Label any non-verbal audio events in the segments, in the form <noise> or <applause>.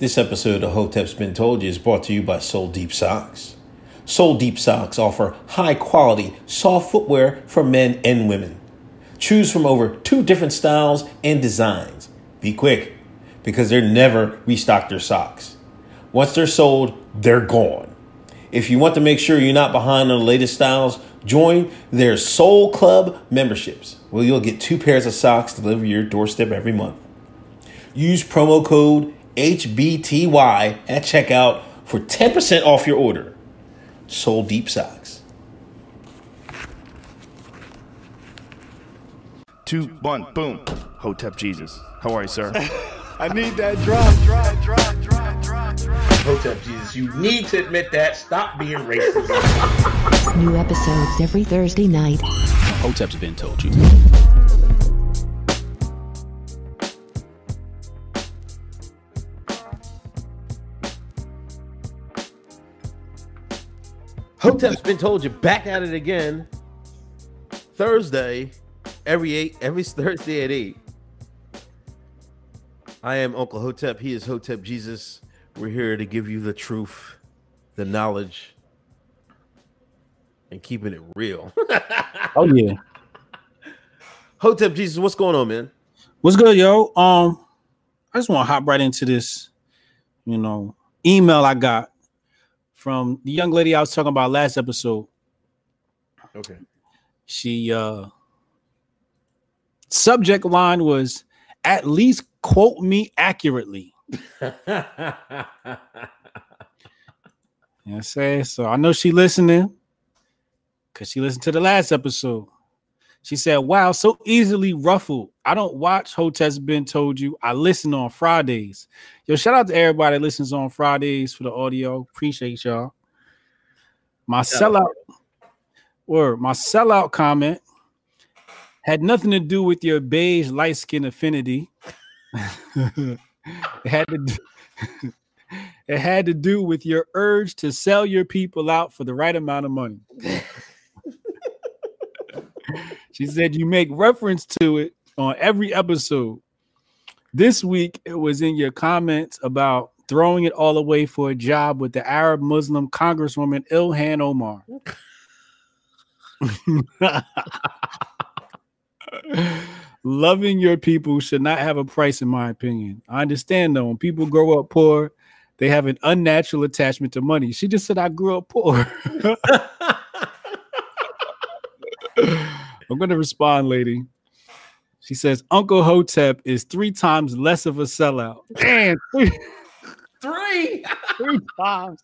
This episode of Hotep's Been Told You is brought to you by Soul Deep Socks. Soul Deep Socks offer high quality, soft footwear for men and women. Choose from over two different styles and designs. Be quick, because they're never restock their socks. Once they're sold, they're gone. If you want to make sure you're not behind on the latest styles, join their Soul Club memberships, where you'll get two pairs of socks delivered to your doorstep every month. Use promo code HBTY at checkout for 10% off your order. Soul Deep Socks. Two, one, boom. Hotep Jesus. How are you, sir? <laughs> I need that drop, drop, drop, drop, drop, drop. Hotep Jesus, you need to admit that. Stop being racist. New episodes every Thursday night. Hotep's been told you. Hotep's been told you back at it again. Thursday, every eight, every <laughs> Thursday at eight. I am Uncle Hotep. He is Hotep Jesus. We're here to give you the truth, the knowledge, and keeping it real. <laughs> Oh yeah. Hotep Jesus, what's going on, man? What's good, yo? Um, I just want to hop right into this, you know, email I got from the young lady I was talking about last episode. Okay. She uh subject line was at least quote me accurately. <laughs> You know I say? So I know she listening because she listened to the last episode. She said, Wow, so easily ruffled. I don't watch Hotep's Been Told You. I listen on Fridays. Yo, shout out to everybody that listens on Fridays for the audio. Appreciate y'all. My sellout or my sellout comment had nothing to do with your beige light skin affinity. <laughs> it had to do, <laughs> it had to do with your urge to sell your people out for the right amount of money. <laughs> she said you make reference to it on every episode. This week it was in your comments about throwing it all away for a job with the Arab Muslim Congresswoman Ilhan Omar. <laughs> Loving your people should not have a price, in my opinion. I understand though, when people grow up poor, they have an unnatural attachment to money. She just said, I grew up poor. <laughs> <laughs> I'm going to respond, lady. She says, Uncle Hotep is three times less of a sellout. Damn, <laughs> three, Three. three times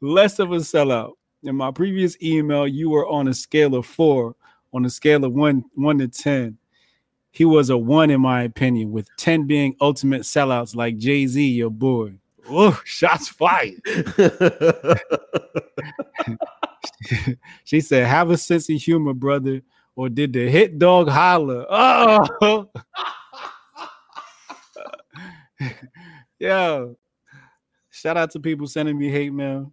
less of a sellout. In my previous email, you were on a scale of four, on a scale of one, one to 10. He was a one, in my opinion, with 10 being ultimate sellouts like Jay Z, your boy. Oh, shots fired. <laughs> <laughs> she said, Have a sense of humor, brother. Or did the hit dog holler? Oh, <laughs> yo. Shout out to people sending me hate mail.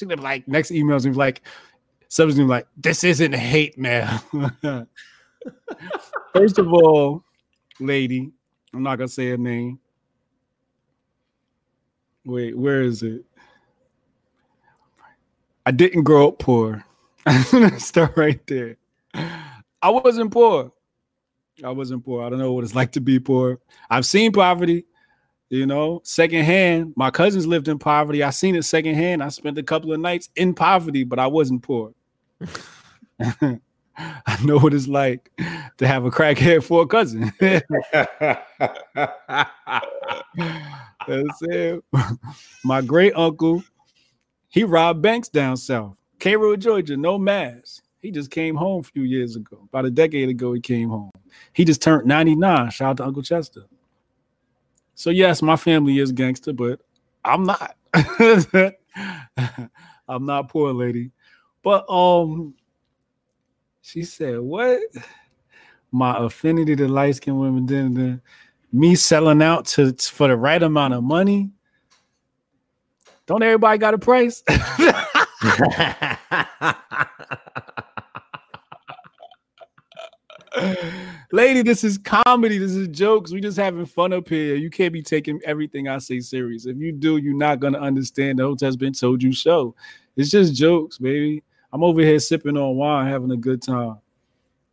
Gonna be like, next emails be like, somebody's gonna be like, this isn't hate mail. <laughs> First of all, lady, I'm not gonna say her name. Wait, where is it? I didn't grow up poor. I'm gonna start right there. I wasn't poor. I wasn't poor. I don't know what it's like to be poor. I've seen poverty, you know, secondhand. My cousins lived in poverty. I seen it secondhand. I spent a couple of nights in poverty, but I wasn't poor. <laughs> I know what it's like to have a crackhead for a cousin. <laughs> That's it. My great uncle, he robbed banks down south, Cairo, Georgia, no mask. He just came home a few years ago. About a decade ago, he came home. He just turned 99. Shout out to Uncle Chester. So, yes, my family is gangster, but I'm not. <laughs> I'm not poor, lady. But um, she said, "What? My affinity to light skinned women, then, me selling out to for the right amount of money. Don't everybody got a price? <laughs> <laughs> Lady, this is comedy. This is jokes. We just having fun up here. You can't be taking everything I say serious. If you do, you're not gonna understand the Hotep's been told you show. It's just jokes, baby. I'm over here sipping on wine, having a good time.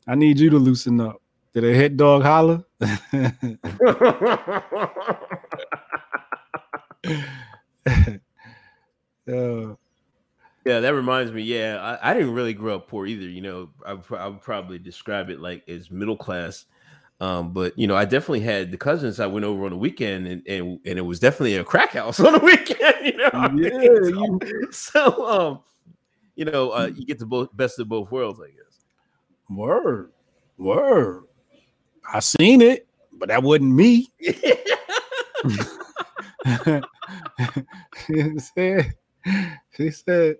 I need you to loosen up. Did a hit dog holler? <laughs> <laughs> Uh, Yeah, that reminds me. Yeah, I, I didn't really grow up poor either. You know, I, would I would probably describe it like as middle class. Um, but you know, I definitely had the cousins I went over on the weekend, and and, and it was definitely a crack house <laughs> on the weekend. You know, what I mean? Yeah, so, <laughs> so um, you know, uh, you get the both best of both worlds, I guess. word, word. I seen it, but that wasn't me. <laughs> she said, she said,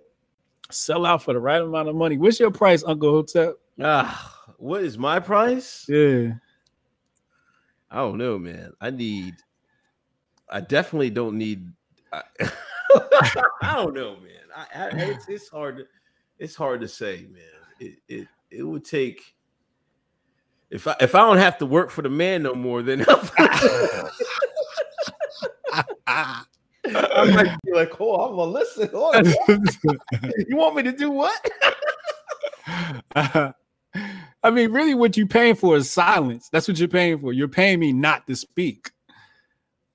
sell out for the right amount of money. What's your price, Uncle Hotep? ah, what is my price? Yeah. I don't know, man. I need. I definitely don't need. I, <laughs> I don't know, man. I, I it's, it's hard. To, it's hard to say, man. It it it would take. If I if I don't have to work for the man no more, then <laughs> <laughs> <laughs> I might be like, oh, I'm gonna listen. On. <laughs> You want me to do what? <laughs> I mean, really, what you're paying for is silence. That's what you're paying for. You're paying me not to speak,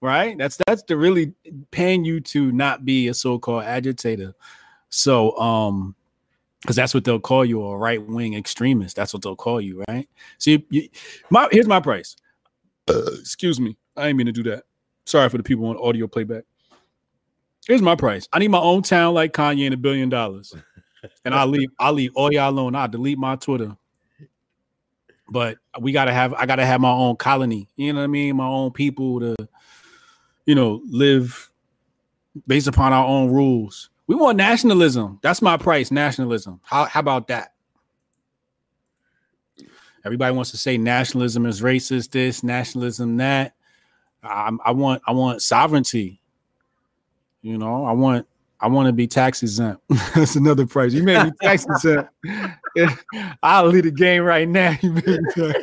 right? That's that's the really paying you to not be a so-called agitator. So, um, because that's what they'll call you, a right-wing extremist. That's what they'll call you, right? So, you, you, my here's my price. Uh, excuse me, I ain't mean to do that. Sorry for the people on audio playback. Here's my price. I need my own town like Kanye and a billion dollars. And I'll leave, I'll leave all y'all alone. I'll delete my Twitter. But we gotta have I gotta have my own colony, you know what I mean? My own people to, you know, live based upon our own rules. We want nationalism. That's my price, nationalism. How how about that? Everybody wants to say nationalism is racist, this, nationalism, that. I, I want I want sovereignty. You know, I want I want to be tax exempt. <laughs> That's another price. You made me tax exempt. <laughs> I'll lead the game right now. <laughs>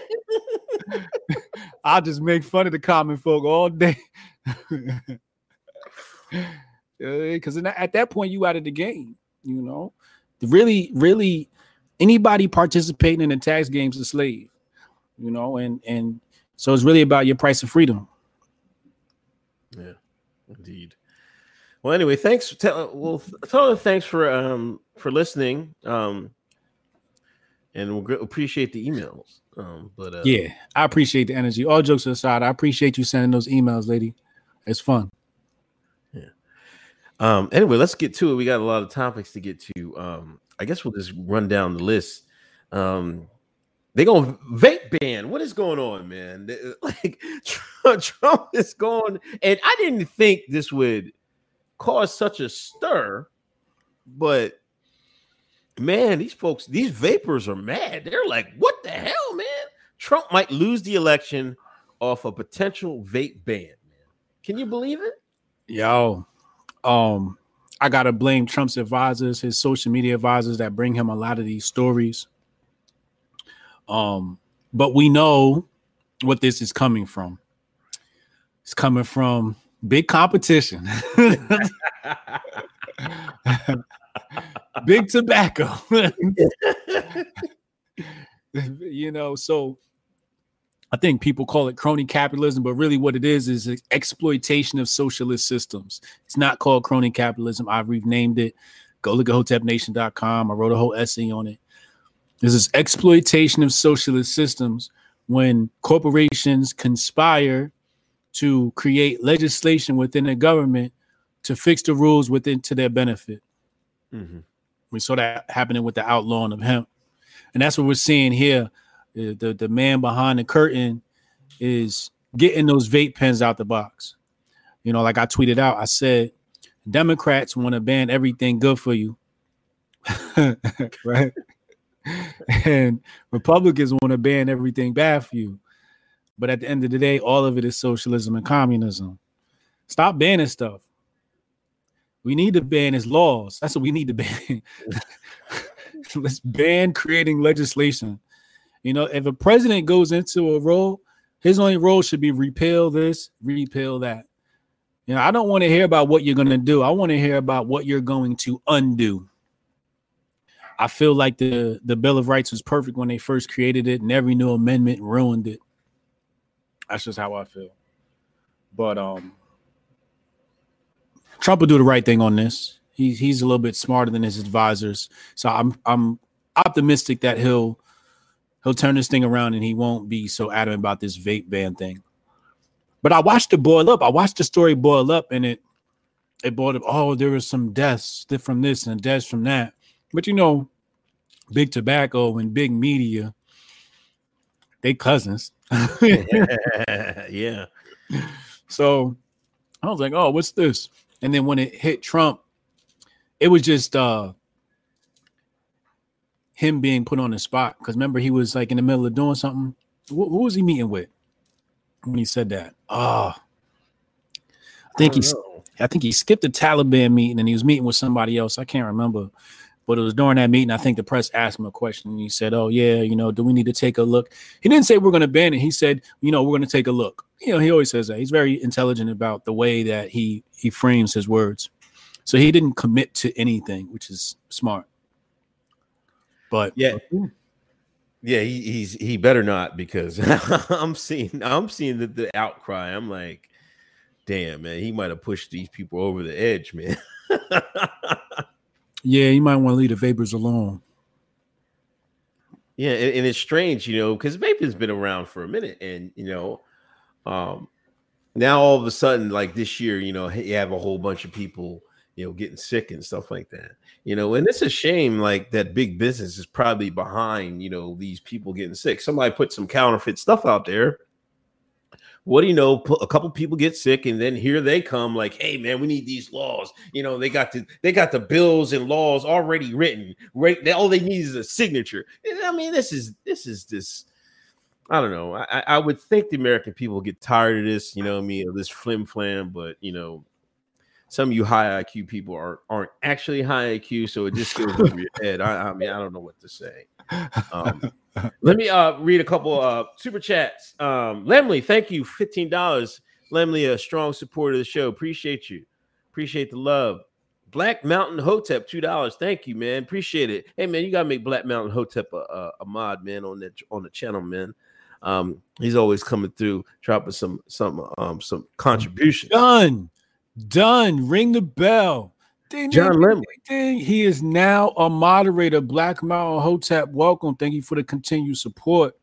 I'll just make fun of the common folk all day. Because at that point, you out of the game. You know, really, really, anybody participating in the tax games is a slave. You know, and and so it's really about your price of freedom. Yeah, indeed. Well, anyway, thanks. Tell, well, tell them thanks for um for listening. Um, and we'll appreciate the emails. Um, but uh, Yeah, I appreciate the energy. All jokes aside, I appreciate you sending those emails, lady. It's fun. Um, anyway, let's get to it. We got a lot of topics to get to. Um, I guess we'll just run down the list. Um, they going to vape ban. What is going on, man? <laughs> Like Trump, <laughs> Trump is going, and I didn't think this would cause such a stir, but man, these folks, these vapors are mad. They're like, what the hell, man? Trump might lose the election off a potential vape ban. Man, can you believe it? Yo, um, I gotta blame Trump's advisors, his social media advisors that bring him a lot of these stories. Um, but we know what this is coming from. It's coming from big competition, <laughs> big tobacco. <laughs> you know, so I think people call it crony capitalism, but really what it is is exploitation of socialist systems. It's not called crony capitalism. I've renamed it. Go look at hotepnation.com. I wrote a whole essay on it. This is exploitation of socialist systems when corporations conspire to create legislation within the government to fix the rules within to their benefit. Mm-hmm. We saw that happening with the outlawing of hemp. And that's what we're seeing here. The, the man behind the curtain is getting those vape pens out the box. You know, like I tweeted out, I said, Democrats want to ban everything good for you. <laughs> right? <laughs> and Republicans want to ban everything bad for you. But at the end of the day, all of it is socialism and communism. Stop banning stuff. We need to ban his laws. That's what we need to ban. <laughs> Let's ban creating legislation You know, if a president goes into a role, his only role should be repeal this, repeal that. You know, I don't want to hear about what you're going to do. I want to hear about what you're going to undo. I feel like the the Bill of Rights was perfect when they first created it, and every new amendment ruined it. That's just how I feel. But um, Trump will do the right thing on this. He's he's a little bit smarter than his advisors, so I'm I'm optimistic that he'll he'll turn this thing around and he won't be so adamant about this vape ban thing. But I watched it boil up. I watched the story boil up, and it it boiled up. Oh, there was some deaths from this and deaths from that. But you know, big tobacco and big media, they cousins. <laughs> yeah. So I was like, oh, what's this? And then when it hit Trump, it was just uh him being put on the spot. Because remember, he was like in the middle of doing something. Who, who was he meeting with when he said that? Oh, I think I he know. I think he skipped the Taliban meeting and he was meeting with somebody else. I can't remember. But it was during that meeting. I think the press asked him a question and he said, Oh, yeah, you know, do we need to take a look? He didn't say we're going to ban it. He said, You know, we're going to take a look. You know, he always says that. He's very intelligent about the way that he he frames his words. So he didn't commit to anything, which is smart. But Yeah. Yeah, he, he's he better not because <laughs> I'm seeing I'm seeing the, the outcry. I'm like, damn man, he might have pushed these people over the edge, man. <laughs> yeah, you might want to leave the vapors alone. Yeah, and, and it's strange, you know, because vaping's been around for a minute, and you know, um, now all of a sudden, like this year, you know, you have a whole bunch of people, you know, getting sick and stuff like that, you know, and it's a shame, like that big business is probably behind, you know, these people getting sick. Somebody put some counterfeit stuff out there. What do you know? A couple people get sick, and then here they come, like, "Hey, man, we need these laws." You know, they got the they got the bills and laws already written. Right, they, all they need is a signature. I mean, this is this is this. I don't know. I, I- would think the American people get tired of this. You know, I mean, of this flim flam. But you know, some of you high IQ people are aren't actually high IQ, so it just goes over your head. I, I mean, I don't know what to say. Um, <laughs> let me uh read a couple uh super chats. Um Lemley, thank you, $15. Lemley, a strong supporter of the show. Appreciate you. Appreciate the love. Black Mountain Hotep, two dollars. Thank you, man. Appreciate it. Hey, man, you gotta make Black Mountain Hotep a, a, a mod, man, on that on the channel, man. Um, he's always coming through, dropping some some um some contributions. Done. Done. Ring the bell. Ding, John ding, Lemley. ding, ding. He is now a moderator. Black Mountain Hotep. Welcome. Thank you for the continued support.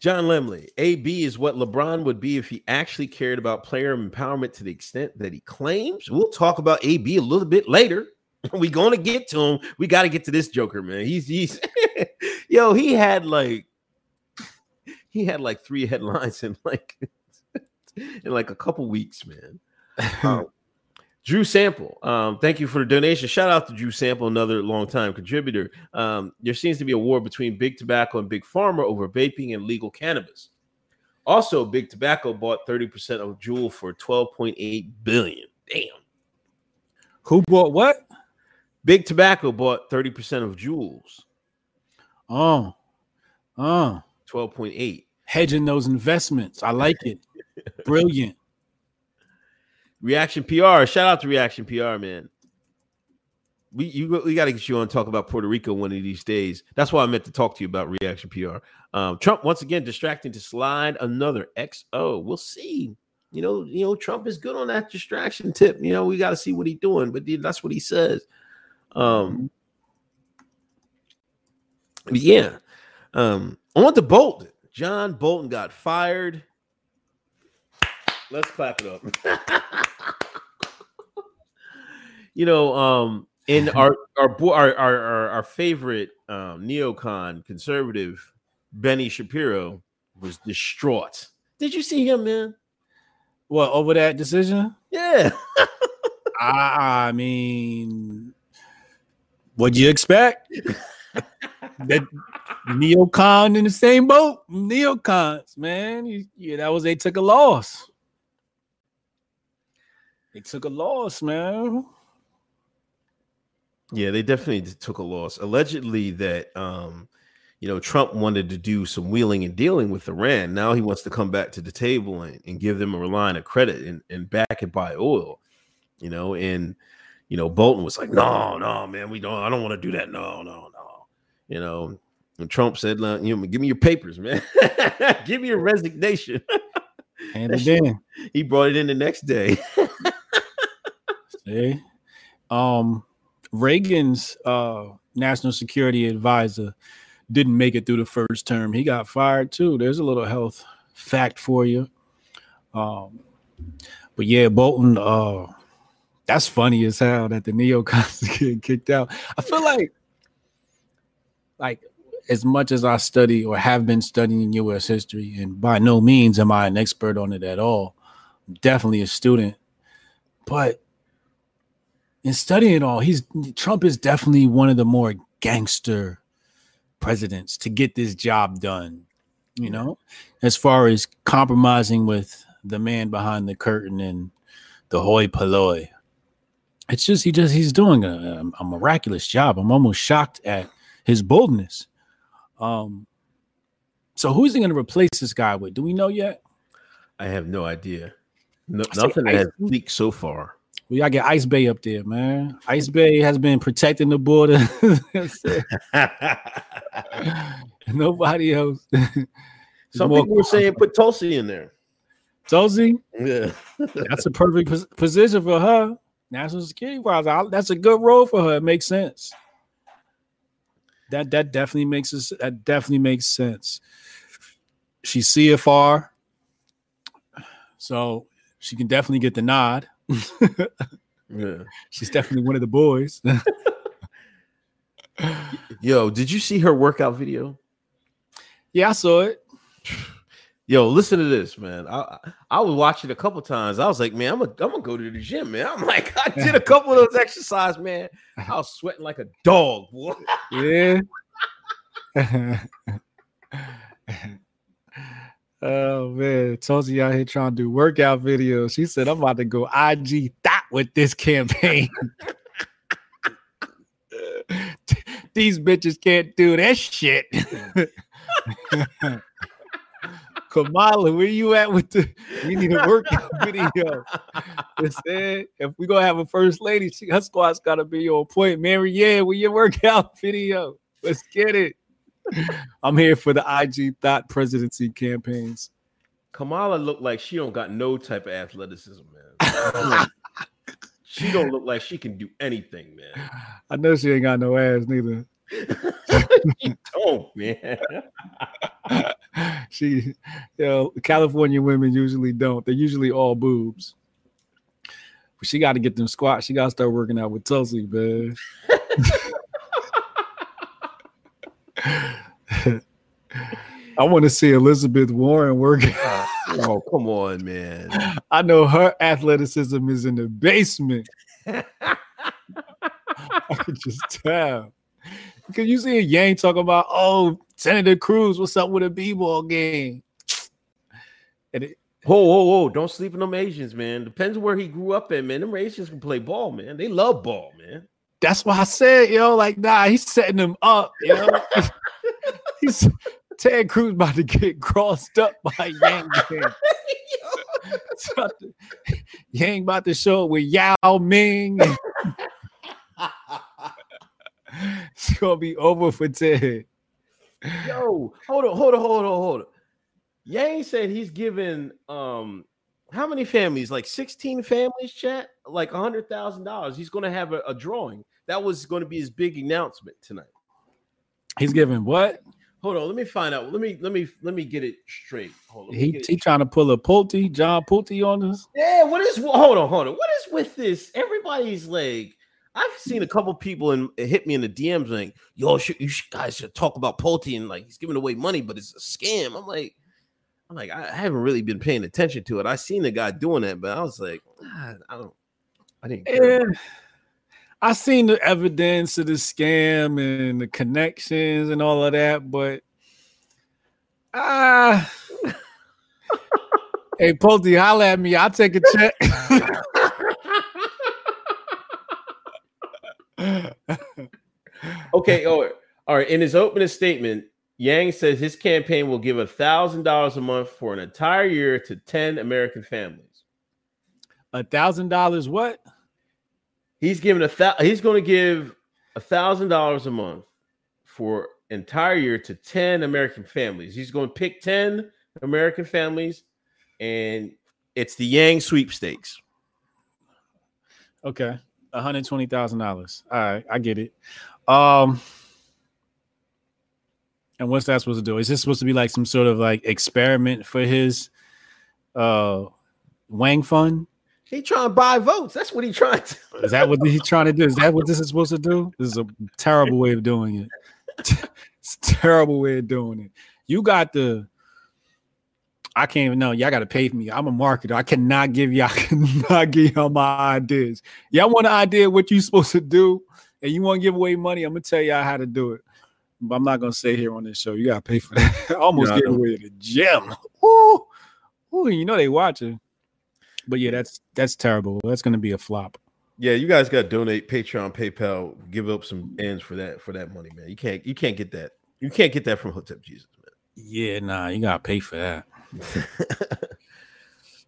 John Lemley, AB is what LeBron would be if he actually cared about player empowerment to the extent that he claims. We'll talk about AB a little bit later. <laughs> We're gonna get to him. We got to get to this Joker, man. He's he's <laughs> yo. He had like he had like three headlines in like <laughs> in like a couple weeks, man. Um, Drew Sample, um, thank you for the donation. Shout out to Drew Sample, another longtime contributor. Um, there seems to be a war between big tobacco and big pharma over vaping and legal cannabis. Also, big tobacco bought 30% of Juul for 12.8 billion. Damn. Who bought what? Big tobacco bought 30% of Juuls, Oh, oh, 12.8. hedging those investments. I like it. Brilliant. Reaction PR. Shout out to Reaction PR, man. We you we got to get you on talk about Puerto Rico one of these days. That's why I meant to talk to you about Reaction PR. Um, Trump once again distracting to slide another XO. We'll see. You know, you know, Trump is good on that distraction tip. You know, we got to see what he's doing, but that's what he says. Um, yeah. Um, on to Bolton. John Bolton got fired. Let's clap it up. <laughs> you know, um, in <laughs> our our our our, our, favorite um, neocon conservative Benny Shapiro was distraught. Did you see him, man? What over that decision? Yeah. <laughs> I mean, what'd you expect? <laughs> that neocon in the same boat. Neocons, man. You- Yeah, that was they took a loss. They took a loss, man. Yeah, they definitely took a loss. Allegedly, that um, you know, Trump wanted to do some wheeling and dealing with Iran. Now he wants to come back to the table and, and give them a line of credit and, and back it by oil, you know, and you know, Bolton was like, no, no, man, we don't, I don't want to do that. No, no, no. You know, and Trump said, you know, give me your papers, man. <laughs> give me your resignation. <laughs> And then, he brought it in the next day. <laughs> see, um, Reagan's uh, national security advisor didn't make it through the first term. He got fired too. There's a little health fact for you. Um, but yeah, Bolton, uh, that's funny as hell that the neocons <laughs> getting kicked out. I feel like, like as much as I study or have been studying U.S. history, and by no means am I an expert on it at all. I'm definitely a student, but in studying it all, he's Trump is definitely one of the more gangster presidents to get this job done. You know, as far as compromising with the man behind the curtain and the hoi polloi. It's just he just he's doing a, a miraculous job. I'm almost shocked at his boldness. Um, so who's he going to replace this guy with? Do we know yet? I have no idea. No, nothing has leaked so far. We gotta get Ice Bay up there, man. Ice Bay has been protecting the border. <laughs> Nobody else. <laughs> Some people were saying put Tulsi in there. Tulsi, Yeah. <laughs> that's a perfect pos- position for her. National security wise, I- that's a good role for her. It makes sense. That that definitely makes us. That definitely makes sense. She's CFR, so she can definitely get the nod. Yeah. She's definitely one of the boys. <laughs> Yo, did you see her workout video? yeah, I saw it. Yo, listen to this, man. I I- was watching a couple times. I was like, man, I'm gonna I'm gonna go to the gym, man. I'm like, <laughs> I did a couple of those exercise, man. I was sweating like a dog, boy. Yeah. <laughs> oh man, Tulsi out here trying to do workout videos. She said, "I'm about to go IG that with this campaign." <laughs> These bitches can't do that shit. <laughs> Kamala, where you at with the? We need a workout <laughs> video. Just said, if we gonna have a first lady, she, her squad's gotta be on point. Mary, yeah, with your workout video. Let's get it. I'm here for the IG thought presidency campaigns. Kamala looked like she don't got no type of athleticism, man. <laughs> she don't look like she can do anything, man. I know she ain't got no ass neither. <laughs> She don't, man. <laughs> she, you know, California women usually don't. They're usually all boobs. But she got to get them squats. She got to start working out with Tulsi, man. <laughs> I want to see Elizabeth Warren work. <laughs> Oh, come on, man. I know her athleticism is in the basement. <laughs> I could just tell. Because you see Yang talking about, oh, Senator Cruz, what's up with a b-ball game? And it, Whoa, whoa, whoa! Don't sleep on them Asians, man. Depends where he grew up in, man. Them Asians can play ball, man. They love ball, man. That's why I said, yo, like, nah, he's setting them up, yo. <laughs> he's Ted Cruz about to get crossed up by <laughs> Yang. Gang. It's about to- Yang about to show up with Yao Ming. <laughs> it's gonna be over for Ted. Yo, hold on, hold on, hold on, hold on. Yang said he's given um how many families? Like 16 families, chat, like a hundred thousand dollars. He's gonna have a, a drawing. That was going to be his big announcement tonight. He's giving what? Hold on, let me find out. Let me let me let me get it straight. Hold on. He he trying to pull a Pulte, John Pulte on us. Yeah, what is hold on, hold on. What is with this? Everybody's like, I've seen a couple people and hit me in the DMs like, yo, should, you guys should talk about Pulte and like he's giving away money, but it's a scam. I'm like, I'm like, I haven't really been paying attention to it. I seen the guy doing that, but I was like, ah, I don't, I didn't. Care. Yeah. I seen the evidence of the scam and the connections and all of that, but ah, <laughs> hey Pulte, holla at me. I'll take a check. <laughs> Okay, oh, all right. In his opening statement, Yang says his campaign will give a thousand dollars a month for an entire year to 10 American families. A thousand dollars what? He's giving a thou- he's going to give a thousand dollars a month for entire year to 10 American families. He's going to pick 10 American families, and it's the Yang sweepstakes. Okay. $120,000. All right, I get it. Um and what's that supposed to do? Is this supposed to be like some sort of like experiment for his uh Wang fund? He trying to buy votes. That's what he trying to. Is that what he's trying to do? Is that what this is supposed to do? This is a terrible way of doing it. <laughs> it's a terrible way of doing it. You got the I can't even know. Y'all got to pay for me. I'm a marketer. I cannot give y'all <laughs> I cannot give y'all my ideas. Y'all want an idea what you supposed to do, and you want to give away money. I'm gonna tell y'all how to do it. But I'm not gonna say here on this show. You gotta pay for that. I <laughs> almost Yeah, I gave know. away the gem. Ooh, ooh, you know they watching. But yeah, that's that's terrible. That's gonna be a flop. Yeah, you guys got to donate Patreon, PayPal, give up some ends for that for that money, man. You can't you can't get that. You can't get that from Hotep Jesus, man. Yeah, nah, you gotta pay for that.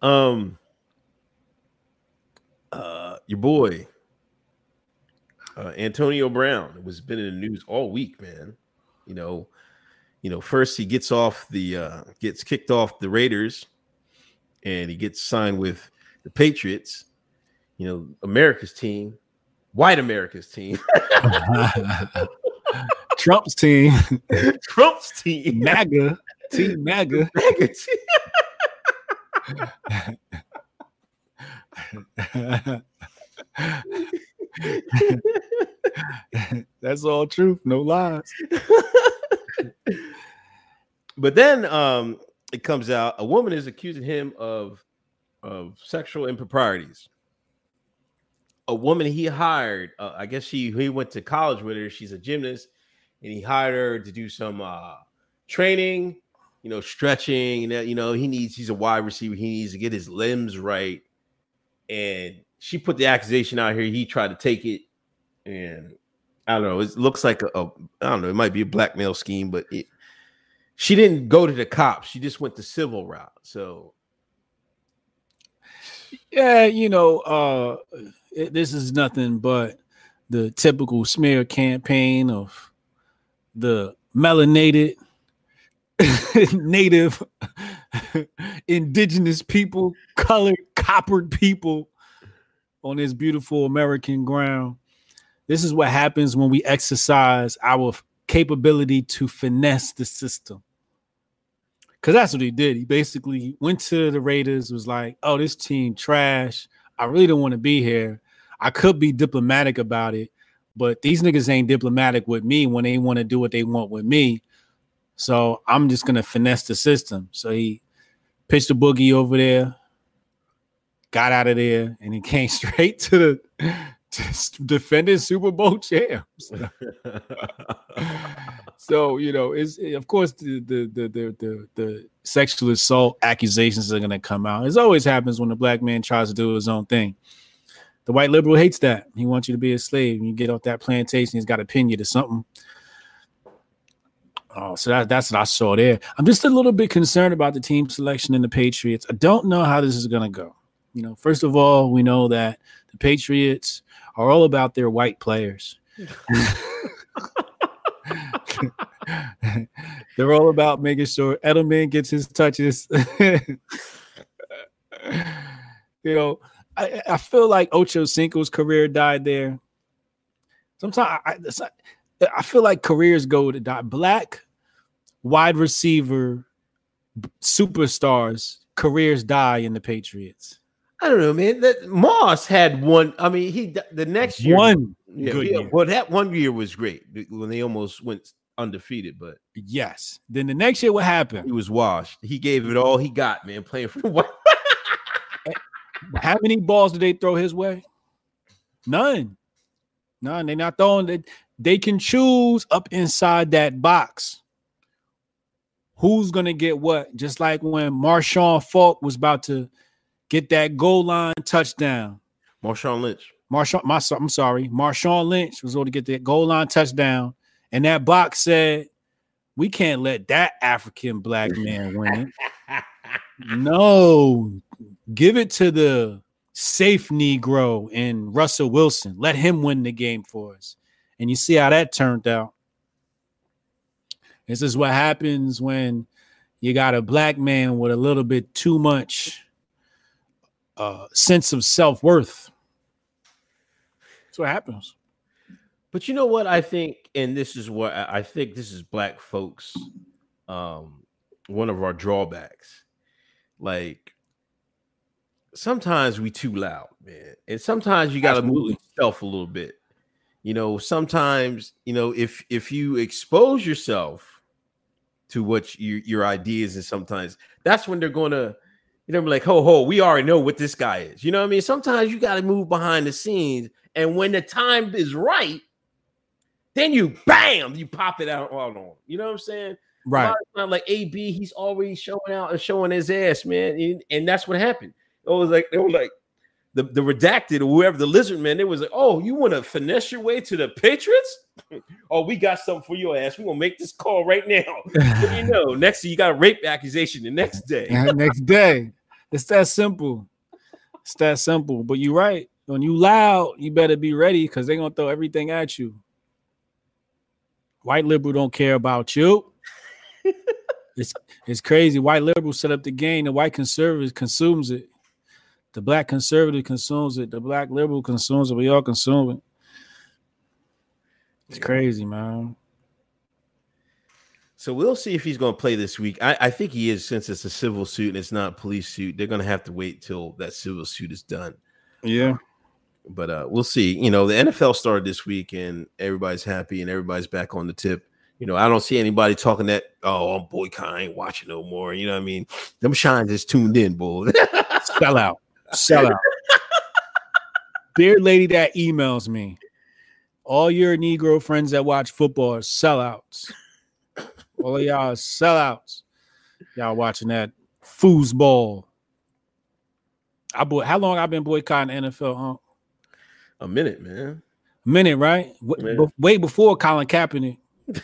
<laughs> um, uh, your boy, uh, Antonio Brown was been in the news all week, man. You know, you know, first he gets off the uh gets kicked off the Raiders, and he gets signed with the Patriots. You know, America's team, white America's team. <laughs> Trump's team, Trump's team. MAGA, <laughs> team MAGA. MAGA team. <laughs> That's all truth, no lies. But then um it comes out a woman is accusing him of of sexual improprieties. A woman he hired, uh, I guess she he went to college with her. She's a gymnast, and he hired her to do some uh training, you know, stretching. and You know, he needs he's a wide receiver. He needs to get his limbs right. And she put the accusation out here. He tried to take it, and I don't know. It looks like a, a I don't know. It might be a blackmail scheme, but it, she didn't go to the cops. She just went the civil route. So Yeah, you know, uh it, this is nothing but the typical smear campaign of the melanated <laughs> native indigenous people, colored, coppered people on this beautiful American ground. This is what happens when we exercise our capability to finesse the system. Cause that's what he did. He basically went to the Raiders, was like, "Oh, this team trash. I really don't want to be here. I could be diplomatic about it, but these niggas ain't diplomatic with me when they want to do what they want with me. So I'm just gonna finesse the system." So he pitched a boogie over there, got out of there, and he <laughs> came straight to the <laughs> defending Super Bowl champs. <laughs> so you know, it's of course the the the the the, the sexual assault accusations are gonna come out. It always happens when a black man tries to do his own thing. The white liberal hates that. He wants you to be a slave. You get off that plantation, he's got to pin you to something. Oh, so that, that's what I saw there. I'm just a little bit concerned about the team selection in the Patriots. I don't know how this is gonna go. You know, first of all, we know that the Patriots are all about their white players. <laughs> They're all about making sure Edelman gets his touches. <laughs> you know, I, I feel like Ocho Cinco's career died there. Sometimes I, not- I feel like careers go to die. Black wide receiver superstars careers die in the Patriots. I don't know, man. That Moss had one. I mean, he the next year One Yeah, good yeah, year. well, that one year was great when they almost went undefeated, but Yes. Then the next year, what happened? he was washed. He gave it all he got, man, playing for <laughs> what? Eh, how many balls did they throw his way? None. None. They're not throwing it. They can choose up inside that box. Who's gonna get what? Just like when Marshawn Falk was about to get that goal line touchdown. Marshawn Lynch. Marshawn, my, I'm sorry, Marshawn Lynch was able to get that goal line touchdown, and that box said We can't let that African black <laughs> man win. No, give it to the safe Negro in Russell Wilson. Let him win the game for us. And you see how that turned out. This is what happens when you got a black man with a little bit too much uh, sense of self worth. That's what happens. But you know what I think, and this is what I think this is black folks, um, one of our drawbacks. Like sometimes we too loud, man, and sometimes you got to move yourself a little bit. You know, sometimes you know if if you expose yourself to what you, your ideas, and sometimes that's when they're gonna. You know, be like, ho, ho, we already know what this guy is. You know what I mean? Sometimes you got to move behind the scenes. And when the time is right, then you bam, you pop it out on. You know what I'm saying? Right. Not like AB, he's always showing out and showing his ass, man. And, and that's what happened. It was like they were like the, the redacted or whoever the lizard man, it was like, oh, you want to finesse your way to the Patriots? <laughs> oh, we got something for your ass. We're gonna make this call right now. <laughs> You know? Next thing you got a rape accusation the next day. Next day. It's that simple. It's that simple. But you're right. When you loud, you better be ready because they're gonna throw everything at you. White liberal don't care about you. <laughs> it's it's crazy. White liberal set up the game. The white conservative consumes it. The black conservative consumes it. The black liberal consumes it. We all consume it. It's crazy, man. So we'll see if he's going to play this week. I, I think he is since it's a civil suit and it's not a police suit. They're going to have to wait till that civil suit is done. Yeah. But uh, we'll see. You know, the NFL started this week and everybody's happy and everybody's back on the tip. You know, I don't see anybody talking that, oh, I'm boycotting, I ain't watching no more. You know what I mean? Them shines is tuned in, boy. <laughs> Sell out. Sell out. Beard lady that emails me. All your Negro friends that watch football are sellouts. All of y'all sellouts. Y'all watching that foosball. I boy, how long I've been boycotting NFL, huh? a minute, man. A minute, right? Man. way before Colin Kaepernick. <laughs>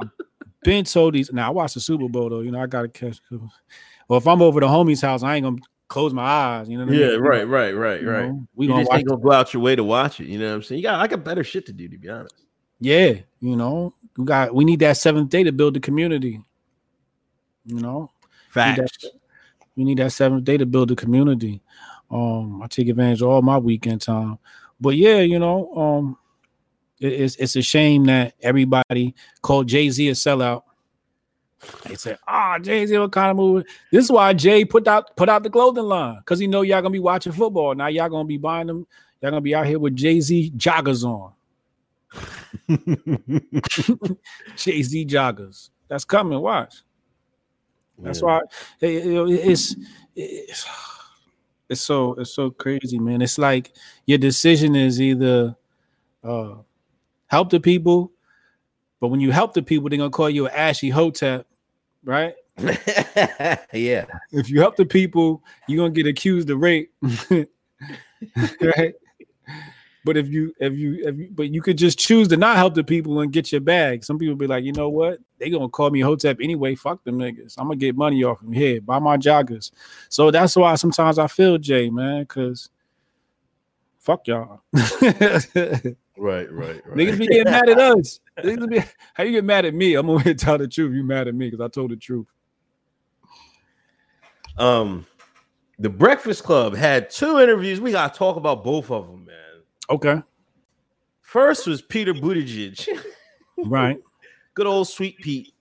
I've been told these. Now I watched the Super Bowl though. You know I gotta catch. Well, if I'm over the homie's house, I ain't gonna close my eyes. You know what I Yeah, mean? right, right, right, You right. know, we You gonna just ain't gonna go out your way to watch it. You know what I'm saying? You got I got better shit to do, to be honest. Yeah, you know, we got we need that seventh day to build the community. You know, Facts. we need that seventh day to build the community. Um, I take advantage of all my weekend time. But yeah, you know, um, it- it's it's a shame that everybody called Jay Z a sellout. They said, "Ah, Jay Z, what kind of movie?" This is why Jay put out put out the clothing line because he know y'all gonna be watching football. Now y'all gonna be buying them. Y'all gonna be out here with Jay Z joggers on. <laughs> Jay Z joggers. That's coming. Watch. That's Yeah. why it- it- it's, it's it's so it's so crazy, man. It's like your decision is either uh help the people, but when you help the people, they're gonna call you an ashy hotep, right? <laughs> yeah. If you help the people, you're gonna get accused of rape, <laughs> right? But if you if you if you, but you could just choose to not help the people and get your bag. Some people be like, you know what? They gonna call me hotep anyway. Fuck them niggas. I'm gonna get money off them here. Buy my joggers. So that's why sometimes I feel Jay, man, because fuck y'all. <laughs> right, Right, right, right. be getting mad at us. Niggas be, how you get mad at me? I'm here <laughs> tell the truth. You mad at me because I told the truth. Um, the Breakfast Club had two interviews. We gotta talk about both of them. Okay. First was Peter Buttigieg, Right. <laughs> good old Sweet Pete.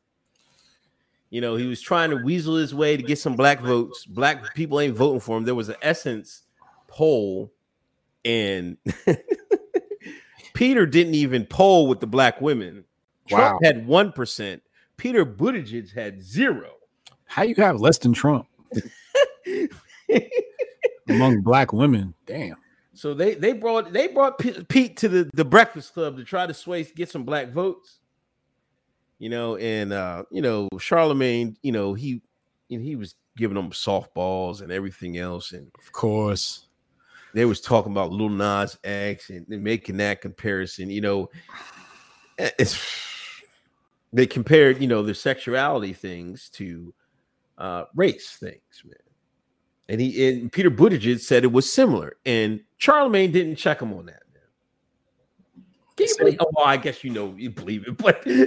You know, he was trying to weasel his way to get some black votes. Black people ain't voting for him. There was an Essence poll, and <laughs> Peter didn't even poll with the black women. Trump Wow. had one percent. Peter Buttigieg had zero. How you have less than Trump <laughs> among black women? Damn. So they they brought they brought Pete to the the Breakfast Club to try to sway get some black votes. You know, and uh, you know Charlemagne, you know he you know, he was giving them softballs and everything else, and Of course. they was talking about Lil Nas X and, and making that comparison. You know, Eh, it's they compared, you know, their sexuality things to uh, race things, man. And he and Peter Buttigieg said it was similar, and Charlemagne didn't check him on that. Man. Can you believe? Oh, well, I guess you know you believe it, <laughs> but he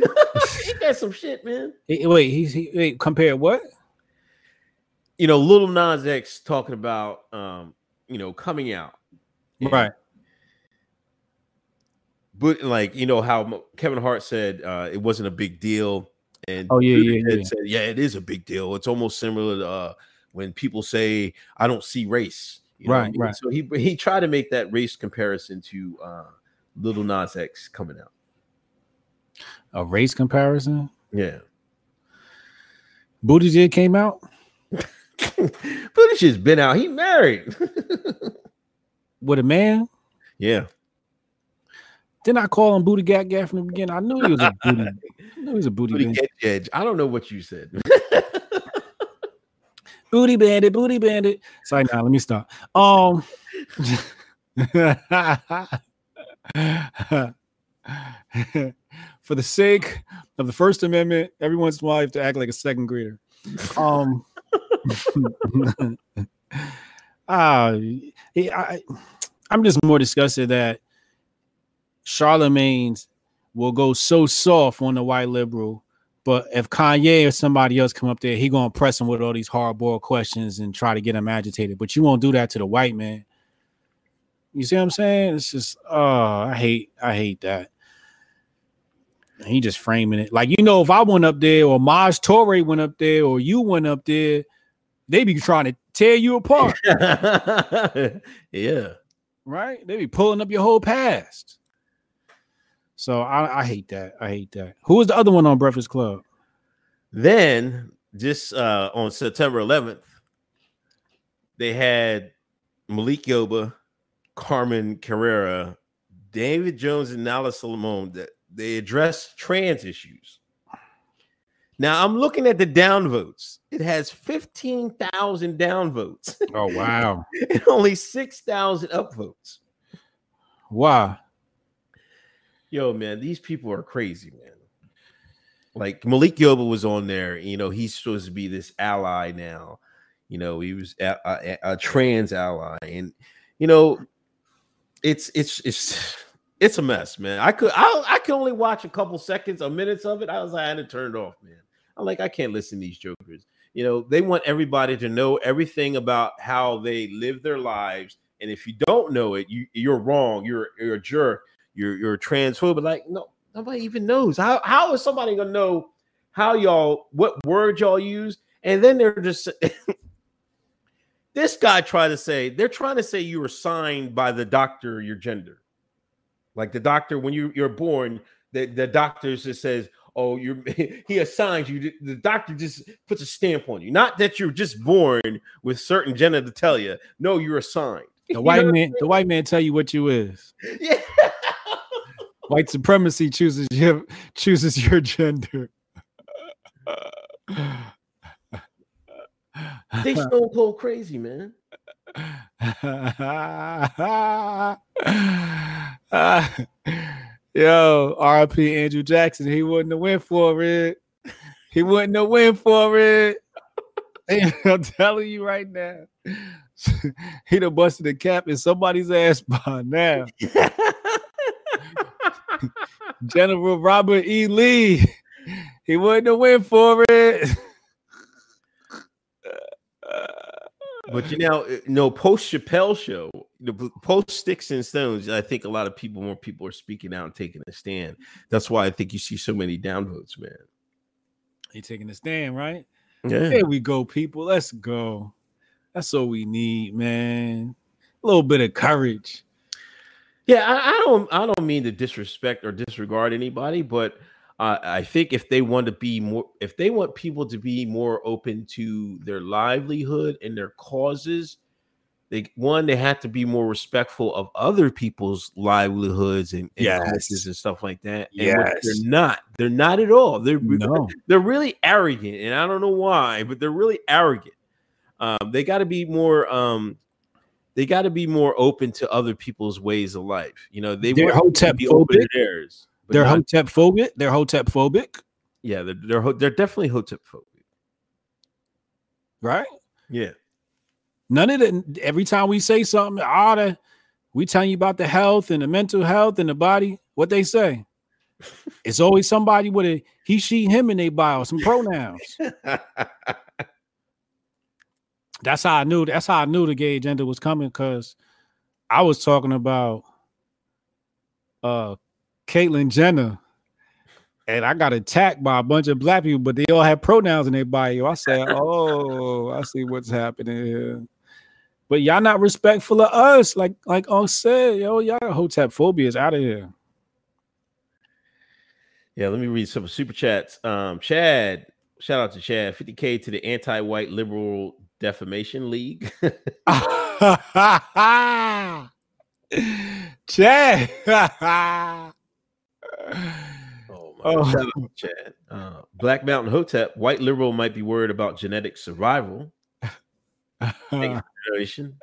got some shit, man. Wait, he's he wait, compare what? You know, Little Nas X talking about, um, you know, coming out, Right. But like you know how Kevin Hart said uh, it wasn't a big deal, and Oh, yeah, yeah, yeah. said yeah, it is a big deal. It's almost similar to uh, when people say I don't see race. You know what I Right, mean? right. So he he tried to make that race comparison to uh, Little Nas X coming out. A race comparison. Yeah, Booty Buttigieg came out <laughs> Buttigieg's been out. He married. <laughs> with a man. yeah, Didn't I call him Booty Gat Gat from the <laughs> beginning? I knew he was a booty. I knew he was a booty Booty bandit. Edge Edge. I don't know what you said. Booty bandit, booty bandit. Sorry, now let me stop. Um <laughs> for the sake of the First Amendment, every once in a while have to act like a second grader. Um <laughs> I, I, I'm just more disgusted that Charlemagne's will go so soft on the white liberal but if Kanye or somebody else come up there, he gonna press him with all these hardball questions and try to get him agitated. But you won't do that to the white man. You see what I'm saying? It's just oh, I hate I hate that. And he just framing it like you know, if I went up there or Maj Toure went up there or you went up there, they be trying to tear you apart, <laughs> yeah. right? They be pulling up your whole past. So I, I hate that. I hate that. Who was the other one on Breakfast Club? Then just uh, on September 11th, they had Malik Yoba, Carmen Carrera, David Jones, and Nala Solomon that they addressed trans issues. Now I'm looking at the downvotes. It has 15,000 downvotes Oh wow. <laughs> and only 6,000 upvotes. Why? Yo, man, these people are crazy, man. Like Malik Yoba was on there, you know, he's supposed to be this ally now. You know, he was a, a, a trans ally, and you know, it's it's it's it's a mess, man. I could I I could only watch a couple seconds or minutes of it. I was like, I had it off, man. I'm like, I can't listen to these jokers. You know, they want everybody to know everything about how they live their lives, and if you don't know it, you you're wrong. You're you're a jerk you're you're a transphobe. Like, no, nobody even knows. How how is somebody gonna know how y'all what word y'all use? And then they're just <laughs> this guy tried to say they're trying to say you were signed by the doctor your gender. Like the doctor, when you you're born, the, the doctor just says, Oh, you're <laughs> he assigns you. The doctor just puts a stamp on you. Not that you're just born with certain genitalia. No, you're assigned. The <laughs> You white know? man, the white man tell you what you is. Yeah. White supremacy chooses your chooses your gender. They <laughs> stone cold crazy, man. Yo, RP Andrew Jackson, he wouldn't have went for it. He wouldn't have went for it. <laughs> I'm telling you right now. <laughs> He'd have busted the cap in somebody's ass by now. General Robert E. Lee. He wouldn't have went for it. But you know, no post Chappelle show, the post Sticks and Stones. I think a lot of people, more people are speaking out and taking a stand. That's why I think you see so many downvotes, man. He taking a stand, right? Yeah, There we go, people. Let's go. That's all we need, man. A little bit of courage. Yeah. I, I don't, I don't mean to disrespect or disregard anybody, but uh, I think if they want to be more, if they want people to be more open to their livelihood and their causes, they one they have to be more respectful of other people's livelihoods and, and Yes. causes and stuff like that. And Yes. they're not. They're not at all. They're No. <laughs> they're really arrogant, and I don't know why, but they're really arrogant. Um, they got to be more. Um, they got to be more open to other people's ways of life. You know, they They're hotep be open to phobic. theirs. They're not- hotep phobic. They're hotep phobic. Yeah, they're they're, they're definitely hotep phobic. right? Yeah. None of the every time we say something, all the we telling you about the health and the mental health and the body, what they say. <laughs> it's always somebody with a he, she, him in their bio, some pronouns. <laughs> That's how I knew. That's how I knew the gay agenda was coming because I was talking about uh Caitlyn Jenner, and I got attacked by a bunch of black people, but they all had pronouns in their bio. I said, "Oh, I see what's happening here." But y'all not respectful of us, like like I said, yo, y'all hotep phobia is out of here. Yeah, let me read some super chats. Um, Chad, shout out to Chad, 50k to the anti-white liberal defamation league. <laughs> <laughs> Chad. Oh my Oh. God. Shout out to Chad. Uh, Black Mountain Hotep, white liberal might be worried about genetic survival. Donation.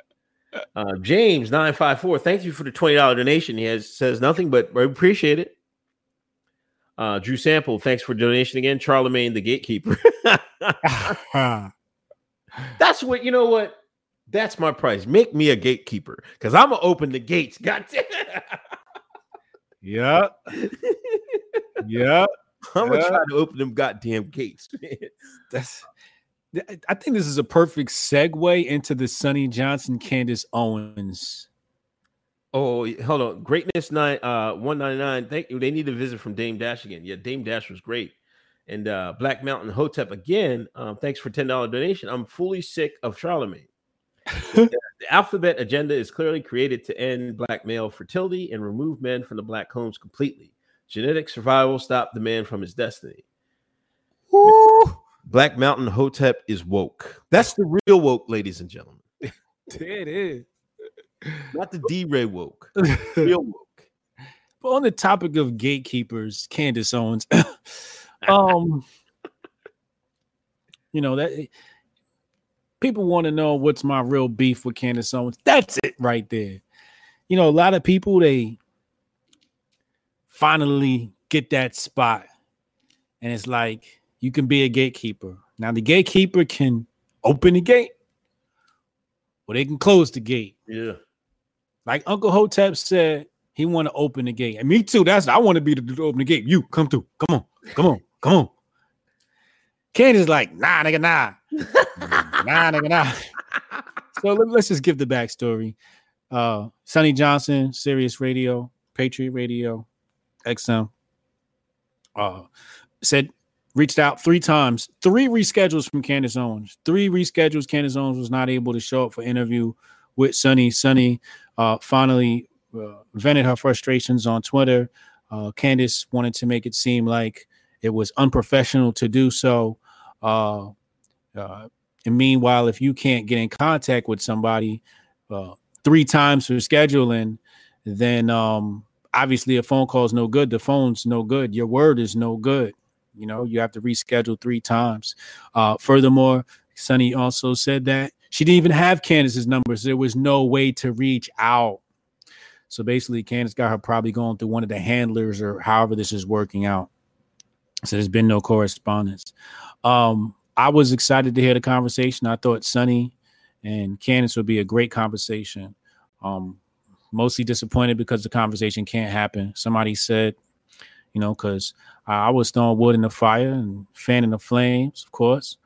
Uh, James nine five four. Thank you for the twenty dollar donation. He has says nothing, but we appreciate it. Uh, Drew Sample, thanks for donation again. Charlemagne the gatekeeper. <laughs> That's what you know. What? That's my price. Make me a gatekeeper because I'm gonna open the gates. God damn. yeah. <laughs> Yeah. I'm gonna Yeah. try to open them goddamn gates. That's I think this is a perfect segue into the Sonnie Johnson Candace Owens. Oh, hold on. Greatness nine uh 199. Thank you. They need a visit from Dame Dash again. Yeah, Dame Dash was great. And uh Black Mountain Hotep again. Um, thanks for $10 donation. I'm fully sick of Charlemagne. <laughs> the alphabet agenda is clearly created to end black male fertility and remove men from the black homes completely. Genetic survival stopped the man from his destiny. Black Mountain Hotep is woke. That's the real woke, ladies and gentlemen. <laughs> It is. Not the DeRay woke. <laughs> Real woke. But on the topic of gatekeepers, Candace Owens, um, you know that people want to know what's my real beef with Candace Owens. That's it right there. You know, a lot of people they finally get that spot, and it's like you can be a gatekeeper. Now the gatekeeper can open the gate, or they can close the gate. Yeah. Like Uncle Hotep said, he want to open the gate. And me too. That's I want to be the dude to open the gate. You come through. Come on. Come on. Come on. Candace like, nah, nigga, nah. <laughs> nah, nigga, nah. So let, us just give the backstory. Uh Sonnie Johnson, Sirius Radio, Patriot Radio, XM. Uh said reached out three times, three reschedules from Candace Owens. Three reschedules. Candace Owens was not able to show up for interview with Sonnie. Sonnie uh, finally uh, vented her frustrations on Twitter. Uh, Candace wanted to make it seem like it was unprofessional to do so. Uh, uh, and meanwhile, if you can't get in contact with somebody uh, three times for scheduling, then um, obviously a phone call is no good. The phone's no good. Your word is no good. You know, you have to reschedule three times. Uh, furthermore, Sonnie also said that she didn't even have Candace's numbers. There was no way to reach out. So basically, Candace got her probably going through one of the handlers or however this is working out. So there's been no correspondence. Um, I was excited to hear the conversation. I thought Sonnie and Candace would be a great conversation. Um, mostly disappointed because the conversation can't happen. Somebody said, you know, because I was throwing wood in the fire and fanning the flames, of course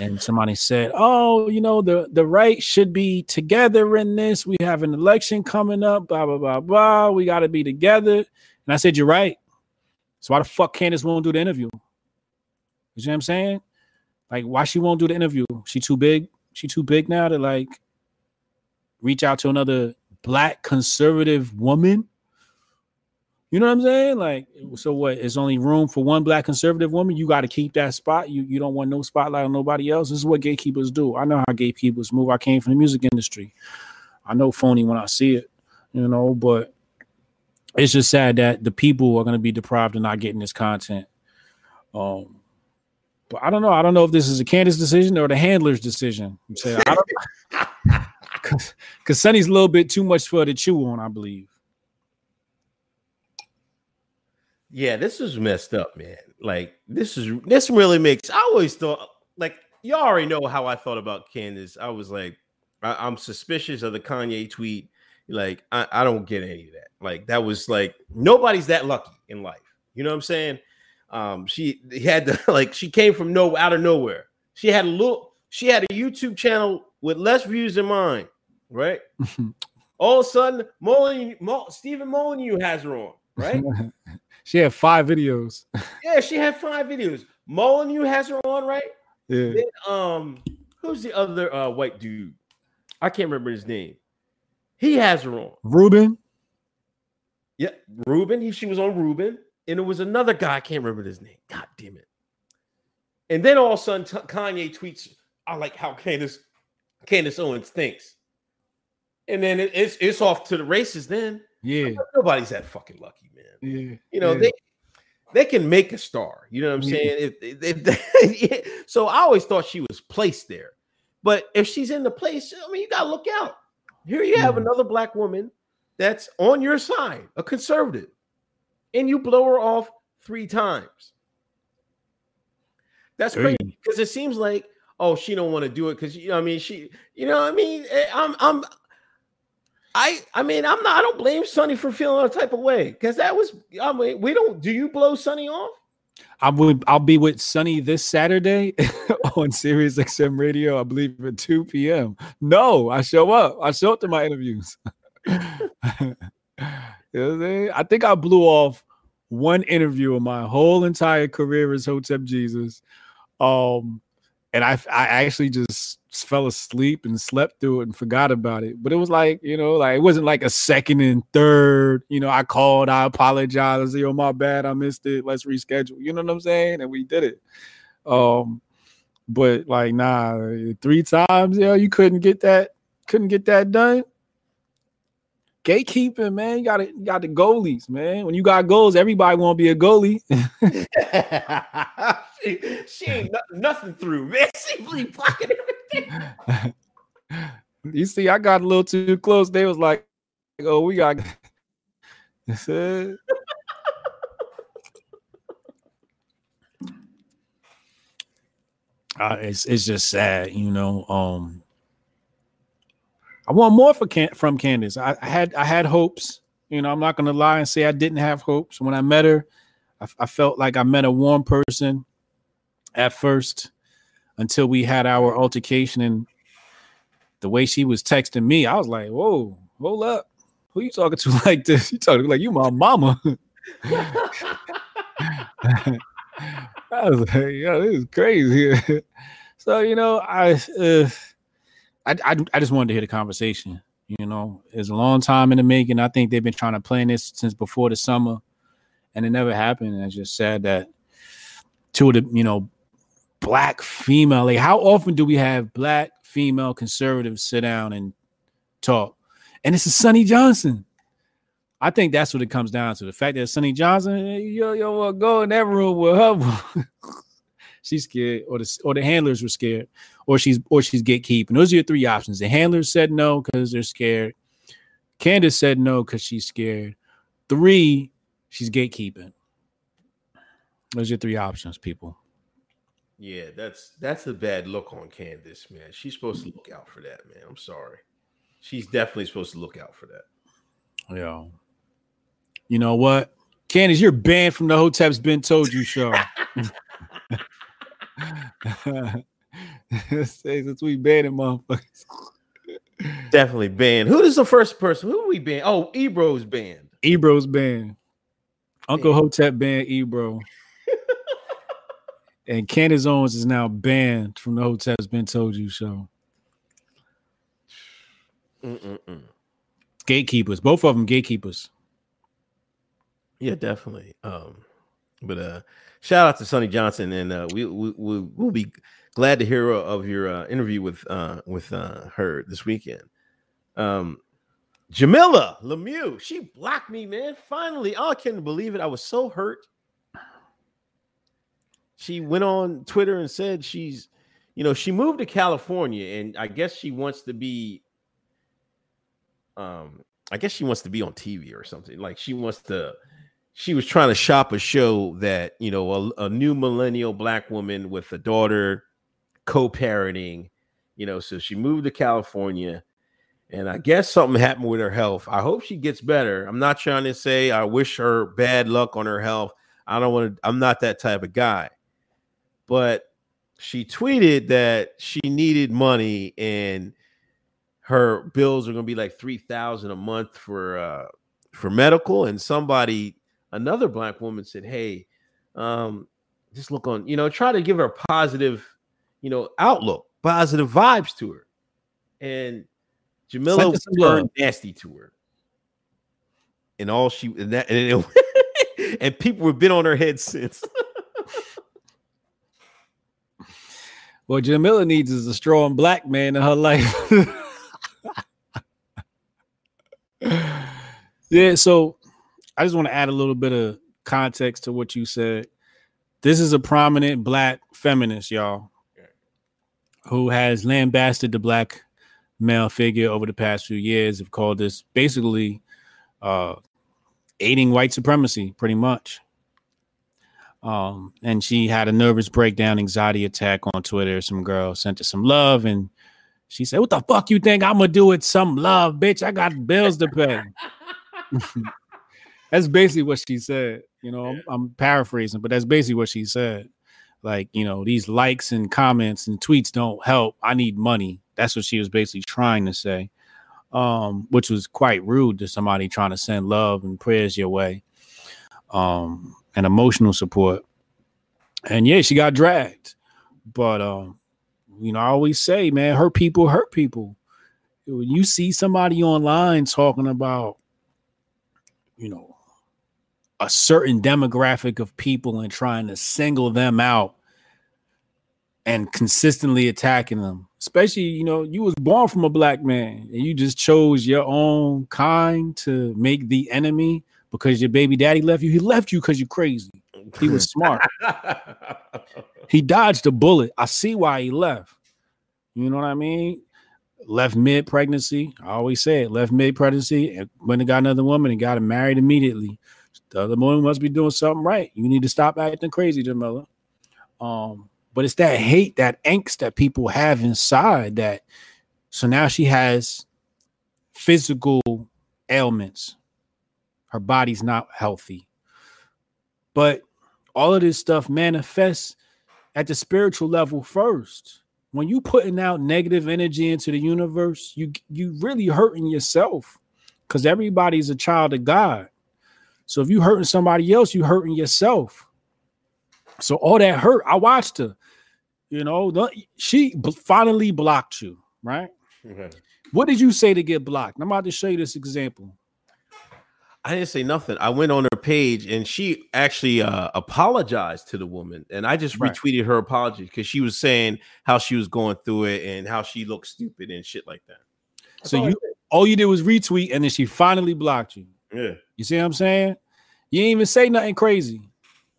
and somebody said, "Oh, you know, the the right should be together in this. We have an election coming up. Blah blah blah blah. We got to be together." And I said, "You're right." So why the fuck Candace won't do the interview? You see what I'm saying? Like, why she won't do the interview? She too big. She too big now to like reach out to another black conservative woman. You know what I'm saying? Like, so what? It's only room for one black conservative woman. You got to keep that spot. You you don't want no spotlight on nobody else. This is what gatekeepers do. I know how gatekeepers move. I came from the music industry. I know phony when I see it. You know, but it's just sad that the people are going to be deprived of not getting this content. Um, but I don't know. I don't know if this is a Candace decision or the handler's decision. Because <laughs> Sonnie's a little bit too much for to chew on. I believe. Yeah, this is messed up, man. Like this is this really makes. I always thought like y'all already know how I thought about Candace. I was like, I, am suspicious of the Kanye tweet. Like I, I don't get any of that. Like that was like nobody's that lucky in life. You know what I'm saying? Um, she had to <laughs> like she came from no out of nowhere. She had a little. She had a YouTube channel with less views than mine, right? <laughs> All of a sudden, Molyneux, Mo, Stefan Molyneux has her on, right? <laughs> she had five videos. yeah, she had five videos. Molyneux has her on, right? Yeah. Then, um, who's the other uh, white dude? I can't remember his name. He has her on. Rubin. Yeah, Rubin. He she was on Rubin, and it was another guy. I can't remember his name. God damn it. And then all of a sudden, t- Kanye tweets, "I like how Candace Candace Owens thinks," and then it, it's it's off to the races. Then yeah, nobody's that fucking lucky, man. Yeah, you know yeah. they they can make a star. You know what I'm Yeah. saying? If, if, if- <laughs> so I always thought she was placed there. But if she's in the place, I mean, you gotta look out. Here you have Mhm. another black woman that's on your side, a conservative, and you blow her off three times. That's crazy because it seems like oh she don't want to do it because you know I mean she you know what I mean Eh, I'm I'm I I mean I'm not I don't blame Sonnie for feeling a type of way because that was I mean we don't do you blow Sonnie off? I would. I'll be with Sonnie this Saturday <laughs> on Sirius XM Radio. I believe at two p.m. No, I show up. I show up to my interviews. <laughs> you know? I think I blew off one interview in my whole entire career as Hotep Jesus. Um, and I I actually just fell asleep and slept through it and forgot about it. But it was like, you know, like it wasn't like a second and third. You know, I called, I apologized, I said, yo, my bad, I missed it. Let's reschedule. You know what I'm saying? And we did it. Um, but like, nah, three times, yeah, you couldn't get that, couldn't get that done. Gatekeeping, man. You got it, you got the goalies, man. When you got goals, everybody want to be a goalie. <laughs> she, she ain't no- nothing through, man. <laughs> She really blocking everything. <laughs> you see, I got a little too close. They was like, "Oh, we got." <laughs> Uh, it's it's just sad, you know. Um, I want more for Can- from Candace. I, I had I had hopes. You know, I'm not gonna lie and say I didn't have hopes when I met her. I, I felt like I met a warm person at first until we had our altercation and the way she was texting me, I was like, whoa, hold up. Who you talking to <laughs> like this? You talking like you my mama. <laughs> I was like, yo, this is crazy. <laughs> so, you know, I, uh, I, I I just wanted to hear the conversation. You know, it's a long time in the making. I think they've been trying to plan this since before the summer, and it never happened. And it's just sad that two of the, you know, black female. Like, how often do we have black female conservatives sit down and talk? And it's a Sonnie Johnson. I think that's what it comes down to. The fact that Sonnie Johnson, yo, yo, go in that room with her. <laughs> she's scared, or the or the handlers were scared, or she's or she's gatekeeping. Those are your three options. The handlers said no because they're scared. Candace said no because she's scared. Three, she's gatekeeping. Those are your three options, people. Yeah, that's that's a bad look on Candace, man. She's supposed to look out for that, man. I'm sorry. She's definitely supposed to look out for that. Yeah. You know what? Candace, you're banned from the Hotep's Been Told You show. <laughs> <laughs> Since we banned him, motherfuckers. Definitely banned. Who is the first person? Who we banned? Oh, Ebro's banned. Ebro's banned. Uncle Hotep banned Ebro. And Candace Owens is now banned from the Hotep's Been Told You show. Mm-mm-mm. Gatekeepers, both of them gatekeepers. Yeah, definitely. Um, but uh, shout out to Sonnie Johnson, and uh, we, we we we'll be glad to hear of your uh, interview with uh with uh her this weekend. Um, Jamilah Lemieux, she blocked me, man. Finally, oh, I can't believe it. I was so hurt. She went on Twitter and said she's, you know, she moved to California, and I guess she wants to be. Um, I guess she wants to be on TV or something. Like she wants to she was trying to shop a show that you know a, a new millennial black woman with a daughter co-parenting you know so she moved to california and i guess something happened with her health i hope she gets better i'm not trying to say i wish her bad luck on her health i don't want to i'm not that type of guy but she tweeted that she needed money and her bills are going to be like 3000 a month for uh for medical. And somebody another black woman said hey um just look on you know try to give her a positive you know outlook positive vibes to her. And jamilah was her some turned love. nasty to her. And all she and that and, it- <laughs> and people have been on her head since What Jamilah needs is a strong black man in her life. <laughs> yeah, so I just want to add a little bit of context to what you said. This is a prominent black feminist, y'all, who has lambasted the black male figure over the past few years. Have called this basically uh, aiding white supremacy, pretty much. Um, and she had a nervous breakdown, anxiety attack on Twitter. Some girl sent her some love, and she said, "What the fuck you think I'm gonna do with some love, bitch? I got bills to pay." <laughs> <laughs> that's basically what she said. You know, I'm, I'm paraphrasing, but that's basically what she said. Like, you know, these likes and comments and tweets don't help. I need money. That's what she was basically trying to say, um, which was quite rude to somebody trying to send love and prayers your way. Um, and emotional support. And yeah, she got dragged. But um, you know, I always say, man, hurt people hurt people. When you see somebody online talking about, you know, a certain demographic of people and trying to single them out and consistently attacking them, especially, you know, you was born from a black man and you just chose your own kind to make the enemy because your baby daddy left you. He left you because you're crazy. He was smart. <laughs> he dodged a bullet. I see why he left. You know what I mean? Left mid pregnancy. I always say it. Left mid pregnancy and went and got another woman and got him married immediately. The other woman must be doing something right. You need to stop acting crazy, Jamilah. Um, but it's that hate, that angst that people have inside that. So now she has physical ailments. Her body's not healthy. But all of this stuff manifests at the spiritual level first. When you putting out negative energy into the universe, you you really hurting yourself because everybody's a child of God. So if you hurting somebody else, you hurting yourself. So all that hurt, I watched her. You know, the- she finally blocked you, right? What did you say to get blocked? I'm about to show you this example. I didn't say nothing. I went on her page and she actually uh, apologized to the woman, and I just Right. retweeted her apology because she was saying how she was going through it and how she looked stupid and shit like that. That's So all you all you did was retweet, and then she finally blocked you. yeah, You see what I'm saying? You didn't even say nothing crazy.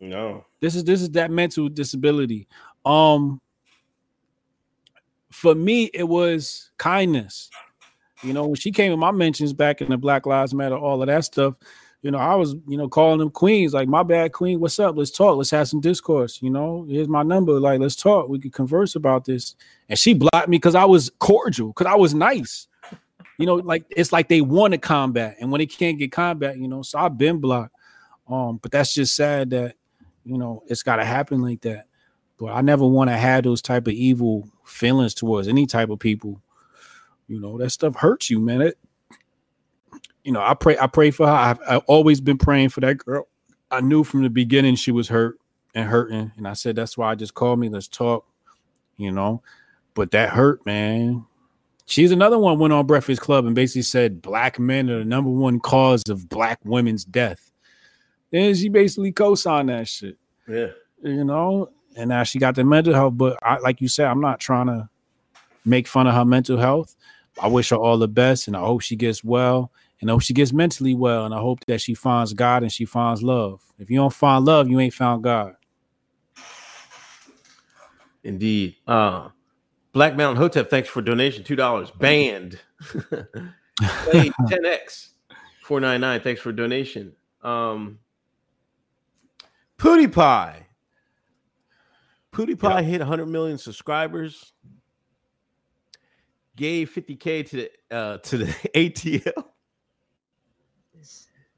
no, This is this is that mental disability. Um for me, it was kindness. You know, when she came in my mentions back in the Black Lives Matter, all of that stuff, you know, I was, you know, calling them queens, like my bad queen, what's up? Let's talk. Let's have some discourse. You know, here's my number. Like, let's talk. We could converse about this. And she blocked me because I was cordial, because I was nice. You know, like it's like they wanted combat, and when they can't get combat, you know, so I've been blocked. Um, but that's just sad that you know it's got to happen like that. But I never want to have those type of evil feelings towards any type of people. You know that stuff hurts you, man. It, you know, I pray, I pray for her. I've, I've always been praying for that girl. I knew from the beginning she was hurt and hurting, and I said that's why I just called me. Let's talk. You know, but that hurt, man. She's another one went on Breakfast Club and basically said black men are the number one cause of black women's death. And she basically co-signed that shit, yeah, you know. And now she got the mental health, but I, like you said, I'm not trying to make fun of her mental health. I wish her all the best, and I hope she gets well, and I hope she gets mentally well, and I hope that she finds God and she finds love. If you don't find love, you ain't found God. indeed. Uh, Black Mountain Hotep, thanks for donation two dollars. Banned. Play 10x <laughs> 499. Thanks for donation. Um, PewDiePie. PewDiePie hit 100 million subscribers. Gave 50k to the uh, to the <laughs> ADL.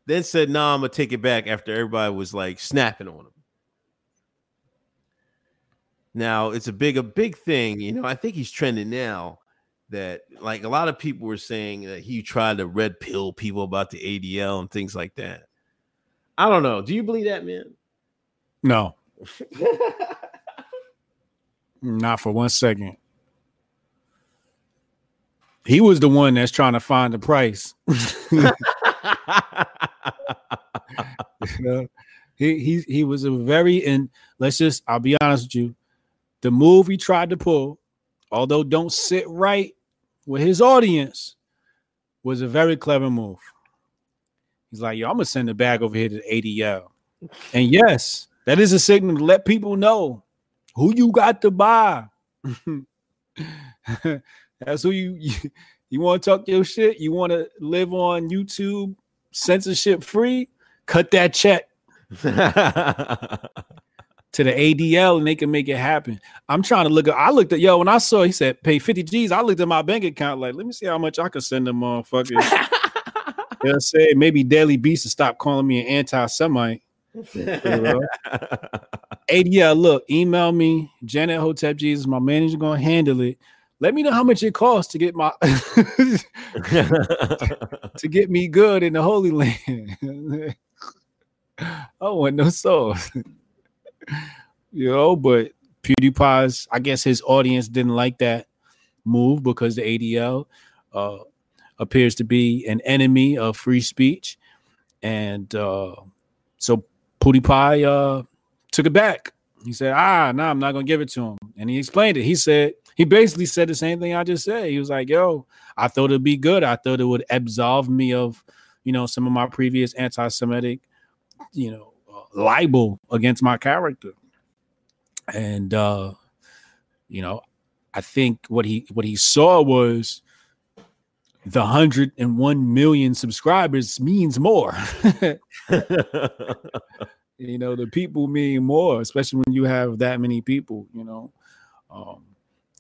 Then said, "Nah, I'm gonna take it back." After everybody was like snapping on him. Now it's a big a big thing, you know. I think he's trending now. That like a lot of people were saying that he tried to red pill people about the ADL and things like that. I don't know. Do you believe that, man? No, <laughs> not for one second. He was the one that's trying to find the price. <laughs> <laughs> He he he was a very and let's just I'll be honest with you. The move he tried to pull, although don't sit right with his audience, was a very clever move. He's like, yo, I'm gonna send the bag over here to the ADL. And yes, that is a signal to let people know who you got to buy. <laughs> That's who you you, <laughs> you want to talk your shit. You want to live on YouTube censorship free. Cut that check <laughs> to the ADL and they can make it happen. I'm trying to look at. I looked at yo when I saw he said pay 50 G's. I looked at my bank account like, let me see how much I can send them motherfuckers. <laughs> you know saying? Maybe Daily Beast to stop calling me an anti-Semite. You know? ADL, look, email me, Janet Hotep Jesus. My manager gonna handle it. Let me know how much it costs to get my <laughs> to get me good in the Holy Land. <laughs> I want no sauce. <laughs> you know, but PewDiePie's, I guess his audience didn't like that move because the ADL uh, appears to be an enemy of free speech. And uh, so PewDiePie uh, took it back. He said, ah, no, nah, I'm not going to give it to him. And he explained it. He said, he basically said the same thing I just said. He was like, yo, I thought it'd be good. I thought it would absolve me of, you know, some of my previous anti Semitic you know uh, libel against my character and uh you know i think what he what he saw was the 101 million subscribers means more <laughs> <laughs> you know the people mean more especially when you have that many people you know um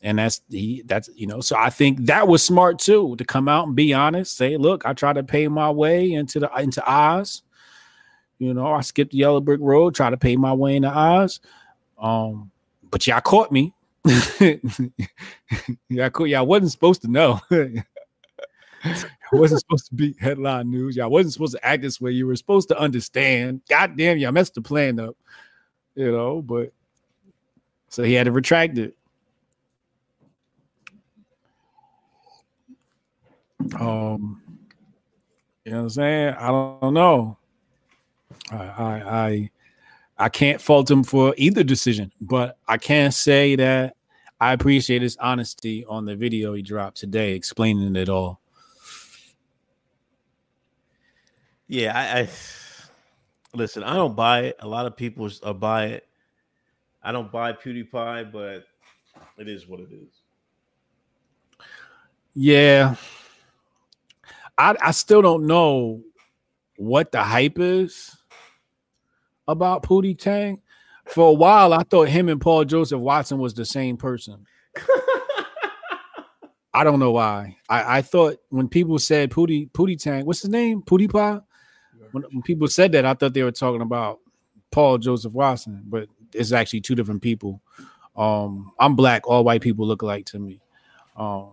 and that's he that's you know so i think that was smart too to come out and be honest say look i tried to pay my way into the into oz you know, I skipped the yellow brick road, try to pay my way in the Oz. Um, but y'all caught me. <laughs> y'all, caught, y'all wasn't supposed to know. <laughs> I wasn't supposed to be headline news. Y'all wasn't supposed to act this way. You were supposed to understand. God damn, y'all messed the plan up. You know, but so he had to retract it. Um, you know what I'm saying? I don't, I know. I, I I can't fault him for either decision, but I can say that I appreciate his honesty on the video he dropped today, explaining it all. Yeah, I, I listen. I don't buy it. A lot of people are buy it. I don't buy PewDiePie, but it is what it is. Yeah, I I still don't know what the hype is about Pootie Tang. For a while, I thought him and Paul Joseph Watson was the same person. <laughs> I don't know why. I, I thought when people said Pootie Pootie Tang, what's his name? Pootie Pie. When, when people said that, I thought they were talking about Paul Joseph Watson, but it's actually two different people. Um, I'm black. All white people look alike to me. Um,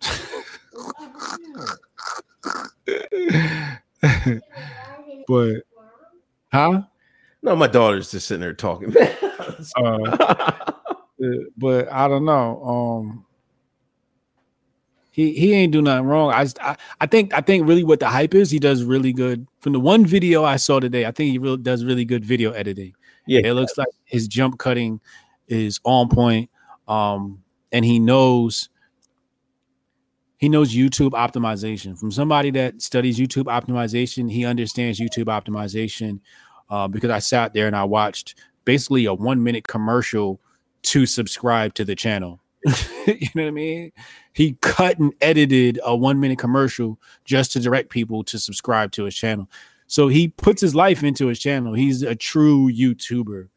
<laughs> <laughs> but Huh? No, my daughter's just sitting there talking. <laughs> uh, <laughs> but I don't know. Um, he he ain't do nothing wrong. I, I I think I think really what the hype is, he does really good. From the one video I saw today, I think he really does really good video editing. Yeah, it looks like his jump cutting is on point. Um, and he knows he knows YouTube optimization. From somebody that studies YouTube optimization, he understands YouTube optimization uh, because I sat there and I watched basically a one minute commercial to subscribe to the channel. <laughs> you know what I mean? He cut and edited a one minute commercial just to direct people to subscribe to his channel. So he puts his life into his channel. He's a true YouTuber.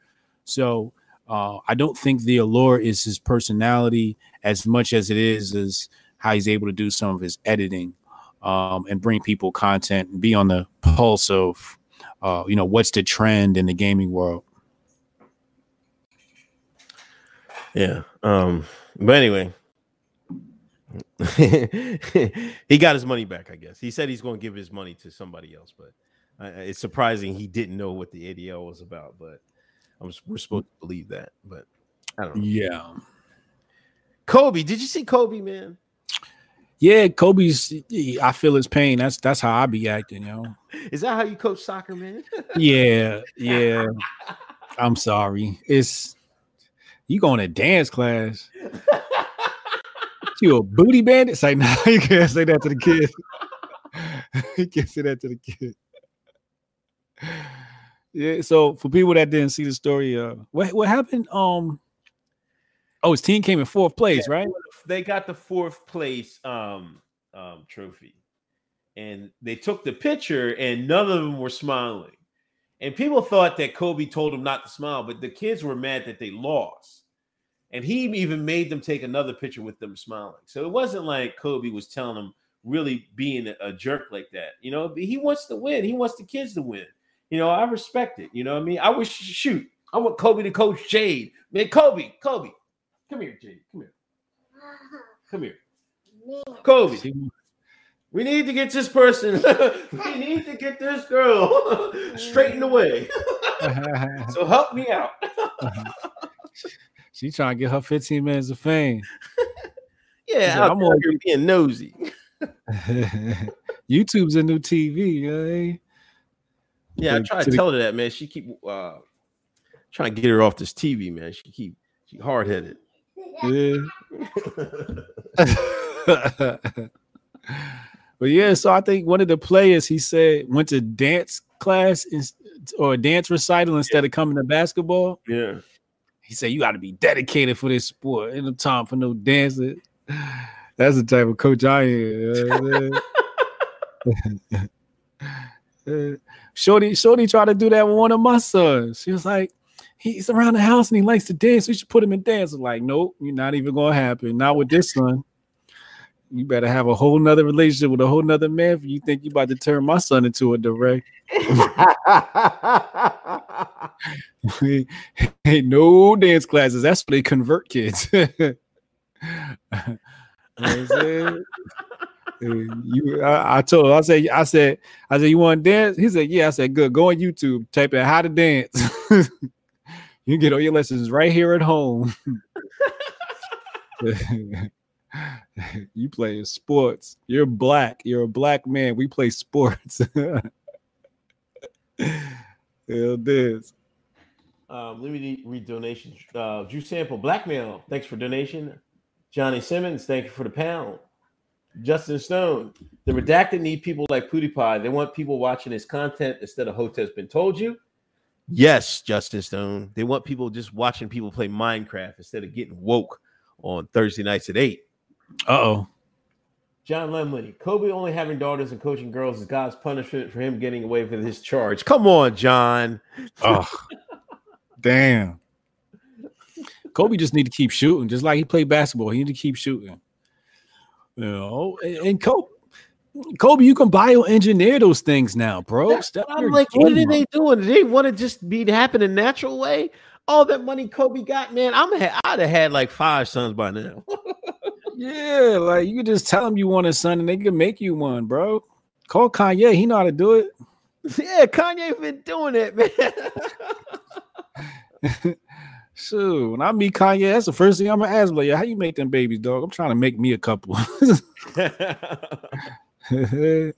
So uh, I don't think the allure is his personality as much as it is is how he's able to do some of his editing um, and bring people content and be on the pulse of uh, you know what's the trend in the gaming world. Yeah. Um. But anyway, <laughs> he got his money back. I guess he said he's going to give his money to somebody else, but uh, it's surprising he didn't know what the ADL was about. But I'm, we're supposed to believe that. But I don't know. Yeah. Kobe, did you see Kobe, man? Yeah, Kobe's. I feel his pain. That's that's how I be acting, you know. Is that how you coach soccer, man? Yeah, yeah. <laughs> I'm sorry. It's you going to dance class. you a booty bandit? Say <laughs> no, you can't say that to the kid. <laughs> you can't say that to the kid. Yeah, so for people that didn't see the story, uh what what happened? Um oh his team came in fourth place, right? They got the fourth place um um trophy. And they took the picture and none of them were smiling. And people thought that Kobe told them not to smile, but the kids were mad that they lost. And he even made them take another picture with them smiling. So it wasn't like Kobe was telling them really being a, a jerk like that. You know, he wants to win. He wants the kids to win. You know, I respect it. You know what I mean? I wish shoot. I want Kobe to coach Jade. Man, Kobe, Kobe. Come here, Jade. Come here. <laughs> Come here. Kobe. We need to get this person. <laughs> we need to get this girl <laughs> straightened away. so help me out. She trying to get her 15 minutes of fame. Yeah, Yeah, I'm I'm over here being nosy. YouTube's a new TV. You know? eh? Yeah, I try to to the- tell her that, man. She keep uh trying to get her off this TV, man. She keep she hard headed. Yeah. <laughs> but yeah, so I think one of the players he said went to dance class ins- or dance recital instead of coming to basketball. Yeah. He said you got to be dedicated for this sport. Ain't no time for no dancing. That's the type of coach I am. you know what I'm saying? <laughs> Shorty, Shorty tried to do that with one of my sons. She was like, he's around the house and he likes to dance. We should put him in dance. I'm like, nope, you're not even gonna happen. Not with this son. You better have a whole nother relationship with a whole nother man if you think you about to turn my son into a direct. <laughs> <laughs> Ain't no dance classes. That's for they convert kids. <laughs> You know I'm saying? And you, I, I told, her, I said, I said, I said, you want to dance? He said, yeah. I said, good. Go on YouTube, type in how to dance. You can get all your lessons right here at home. <laughs> <laughs> you play sports. You're black. You're a black man. We play sports. <laughs> Hell, this. Um, let me read donations. Uh, Drew Sample, Blackmail, thanks for donation. Johnny Simmons, thank you for the pound. Justin Stone, the redacted need people like PewDiePie. They want people watching his content instead of Hotep's been told you. Yes, Justin Stone. They want people just watching people play Minecraft instead of getting woke on Thursday nights at eight. Uh oh. John Lemley, Kobe only having daughters and coaching girls is God's punishment for him getting away with his charge. Come on, John. Oh, damn. Kobe just need to keep shooting, just like he played basketball. He need to keep shooting. You know, and, and Kobe, Kobe, you can bioengineer those things now, bro. That's Step I'm like, what are they doing? Do they want to just be happen a natural way? All that money Kobe got, man. I'm I'd have had like five sons by now. <laughs> Yeah, like you just tell them you want a son, and they can make you one, bro. Call Kanye. He know how to do it. <laughs> yeah, Kanye been doing it, man. <laughs> Shoot, when I meet Kanye, that's the first thing I'm gonna ask. Like, how you make them babies, dog? I'm trying to make me a couple. <laughs>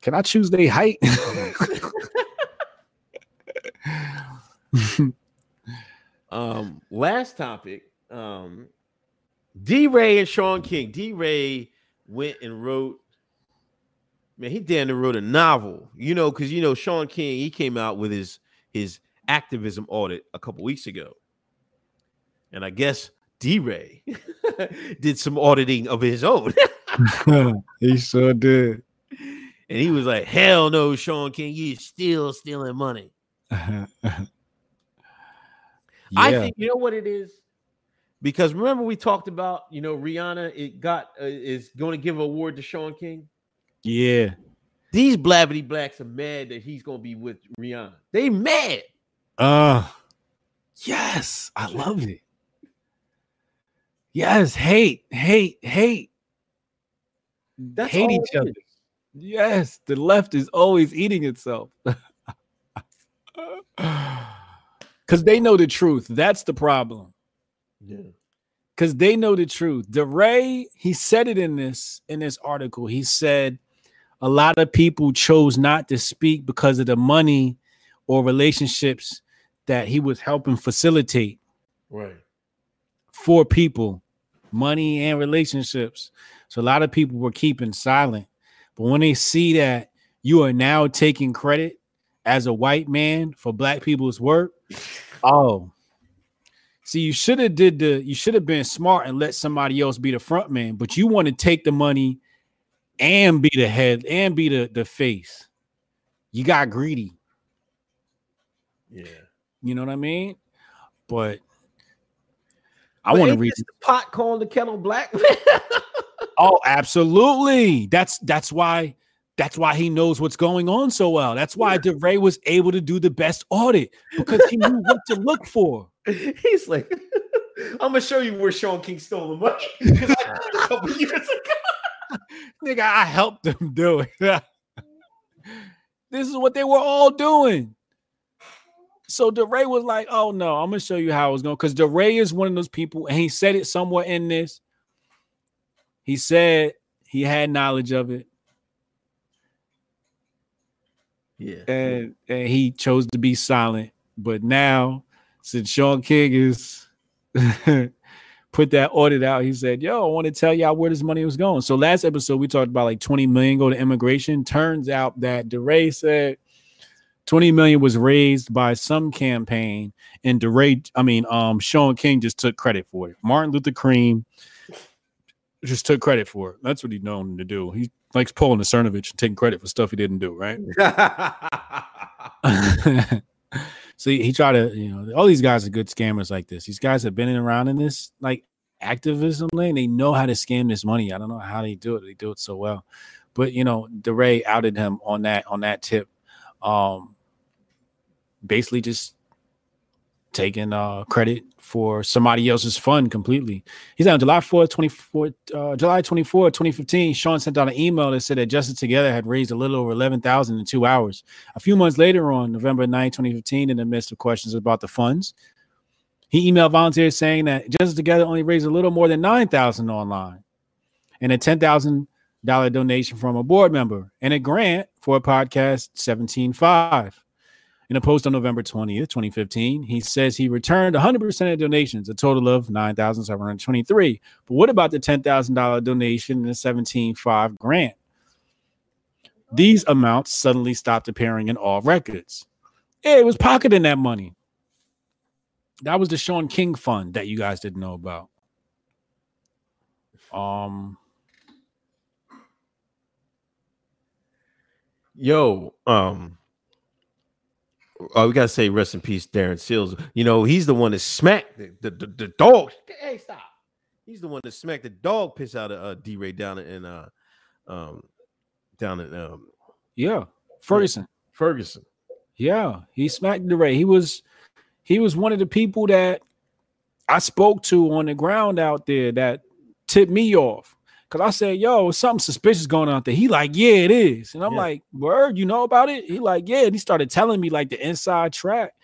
Can I choose their height? <laughs> um, last topic. Um, DeRay and Shaun King. DeRay went and wrote. Man, he damn near wrote a novel. You know, because you know Shaun King. He came out with his his activism audit a couple weeks ago, and I guess DeRay <laughs> did some auditing of his own. <laughs> he sure did. and he was like, "Hell no, Shaun King, you still stealing money." <laughs> yeah. I think you know what it is because remember we talked about you know Rihanna it got uh, is going to give an award to Shaun King. yeah. These blabbity blacks are mad that he's going to be with Rihanna. They mad. Uh yes, I love it. Yes, hate, hate, hate. That's hate each other. is. Yes, the left is always eating itself. <laughs> Because they know the truth. That's the problem. Yeah. Because they know the truth. DeRay, he said it in this in this article. He said a lot of people chose not to speak because of the money or relationships that he was helping facilitate Right. for people, money and relationships. So a lot of people were keeping silent. But when they see that you are now taking credit as a white man for black people's work, oh. See, you should have did the you should have been smart and let somebody else be the front man, but you want to take the money and be the head and be the, the face. You got greedy. Yeah. You know what I mean? But I want to read this the pot calling the kettle black. <laughs> Oh, absolutely. That's that's why that's why he knows what's going on so well. That's why DeRay was able to do the best audit because he knew what to look for. <laughs> He's like, <laughs> I'm gonna show you where Shaun King stole the money <laughs> 'Cause I a couple years ago. Nigga, I helped them do it. this is what they were all doing. So DeRay was like, "Oh no, I'm gonna show you how it's going." Because DeRay is one of those people, and he said it somewhere in this. He said he had knowledge of it, Yeah. and, and he chose to be silent. But now, since Shaun King is <laughs> put that audit out, he said, "Yo, I want to tell y'all where this money was going." So last episode we talked about like 20 million go to immigration. Turns out that DeRay said 20 million was raised by some campaign, and DeRay, I mean, um, Shaun King just took credit for it. Martin Luther Cream just took credit for it. That's what he's known to do. He likes pulling the Cernovich and taking credit for stuff he didn't do, right? <laughs> <laughs> so he, he tried to, you know, all these guys are good scammers like this. These guys have been in around in this like activism lane. They know how to scam this money. I don't know how they do it. They do it so well. But you know, DeRay outed him on that on that tip. Um basically just taking uh credit for somebody else's fund completely. He said on July 4th, 24, uh, July 24, 2015, Shaun sent out an email that said that Justice Together had raised a little over 11,000 in two hours. A few months later, on November 9, 2015, in the midst of questions about the funds, he emailed volunteers saying that Justice Together only raised a little more than 9,000 online and a $10,000 donation from a board member and a grant for a podcast 17.5. In a post on November 20th, 2015, he says he returned 100% of donations, a total of 9,723. But what about the $10,000 donation and the 17.5 grant? These amounts suddenly stopped appearing in all records. It was pocketing that money. That was the Shaun King fund that you guys didn't know about. Um, Yo, um, oh, we gotta say rest in peace, Darren Seals. You know, he's the one that smacked the the, the, the dog. Hey, stop! He's the one that smacked the dog piss out of uh, DeRay down in uh, um, down in um, yeah, Ferguson. Ferguson. Yeah, he smacked the Ray. He was he was one of the people that I spoke to on the ground out there that tipped me off. Cause I said, yo, something suspicious going on out there. He like, yeah, it is. And I'm Yeah. like, word, you know about it? He like, yeah. And he started telling me like the inside track.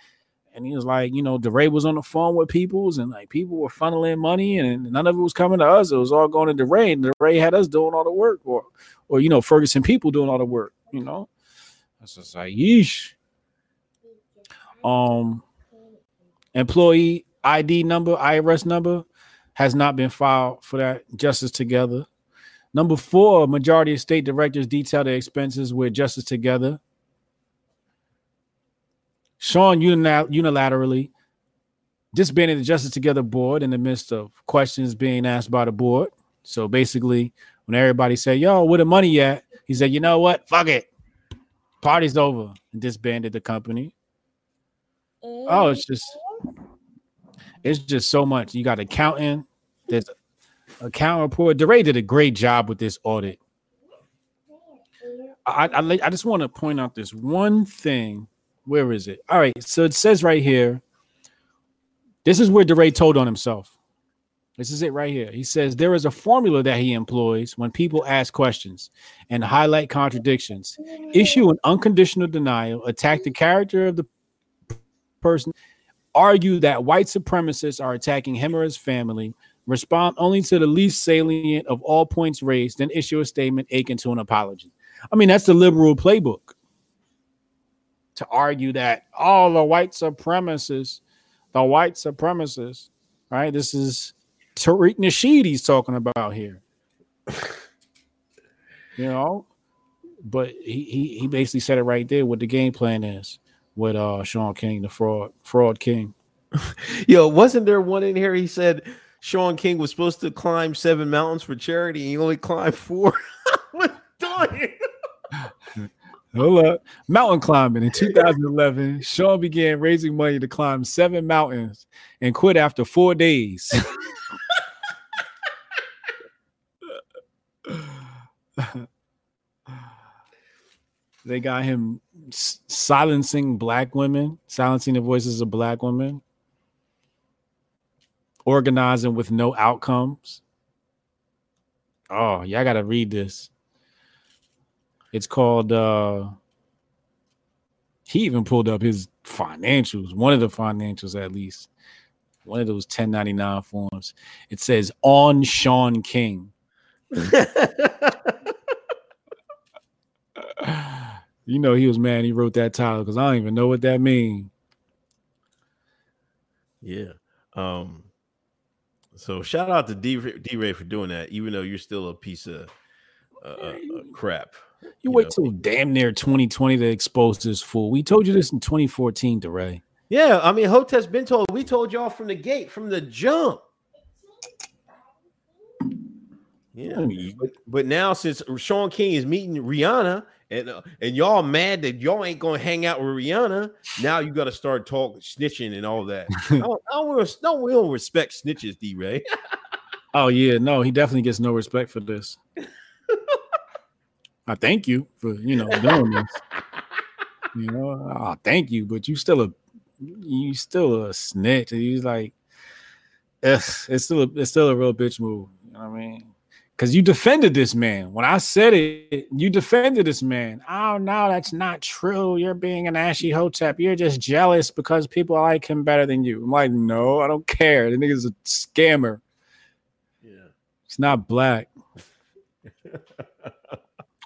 And he was like, you know, DeRay was on the phone with peoples and like people were funneling money and none of it was coming to us. It was all going to DeRay. And DeRay had us doing all the work or or you know, Ferguson people doing all the work, you know. I was just like, yeesh. Um employee ID number, IRS number has not been filed for that Justice Together. Number four, majority of state directors detail their expenses with Justice Together. Shaun unila- unilaterally disbanded the Justice Together board in the midst of questions being asked by the board. So basically, when everybody say, "Yo, where the money at?" He said, "You know what? Fuck it. Party's over." And disbanded the company. Oh, it's just it's just so much. You got accounting. There's account report. DeRay did a great job with this audit. I, I, I just want to point out this one thing. Where is it? All right. So it says right here. This is where DeRay told on himself. This is it right here. He says there is a formula that he employs when people ask questions and highlight contradictions, issue an unconditional denial, attack the character of the person, argue that white supremacists are attacking him or his family, respond only to the least salient of all points raised, then issue a statement akin to an apology. I mean, that's the liberal playbook to argue that all the white supremacists, the white supremacists, right? This is Tariq Nasheed he's talking about here. <laughs> you know, but he, he he basically said it right there what the game plan is with uh Shaun King, the fraud fraud king. <laughs> Yo, wasn't there one in here? He said Shaun King was supposed to climb seven mountains for charity. And he only climbed four. <laughs> I'm dying. Hold up. Mountain climbing in 2011, Shaun began raising money to climb seven mountains and quit after four days. <laughs> they got him s- silencing black women, silencing the voices of black women, organizing with no outcomes. Oh, yeah, I got to read this. It's called uh he even pulled up his financials, one of the financials at least. One of those 1099 forms. It says on Shaun King. <laughs> You know he was mad he wrote that title because I don't even know what that means. yeah. Um. So shout out to D DeRay for doing that, even though you're still a piece of uh, crap. You wait know. till damn near 2020 to expose this fool. We told you this in 2014, DeRay. Yeah, I mean, Hotep's been told. We told y'all from the gate, from the jump. Yeah, but, but now since Shaun King is meeting Rihanna, and uh, and y'all mad that y'all ain't gonna hang out with Rihanna, now you got to start talking snitching and all that. I don't, I don't, no, we don't respect snitches, DeRay. <laughs> Oh yeah, no, he definitely gets no respect for this. <laughs> I thank you for you know doing this. You know, oh, thank you, but you still a you still a snitch. He's like, it's, it's still a, it's still a real bitch move. You know what I mean? Because you defended this man. When I said it, you defended this man. Oh no, that's not true. You're being an ashy hotep. You're just jealous because people like him better than you. I'm like, no, I don't care. The nigga's a scammer. Yeah. It's not black. <laughs>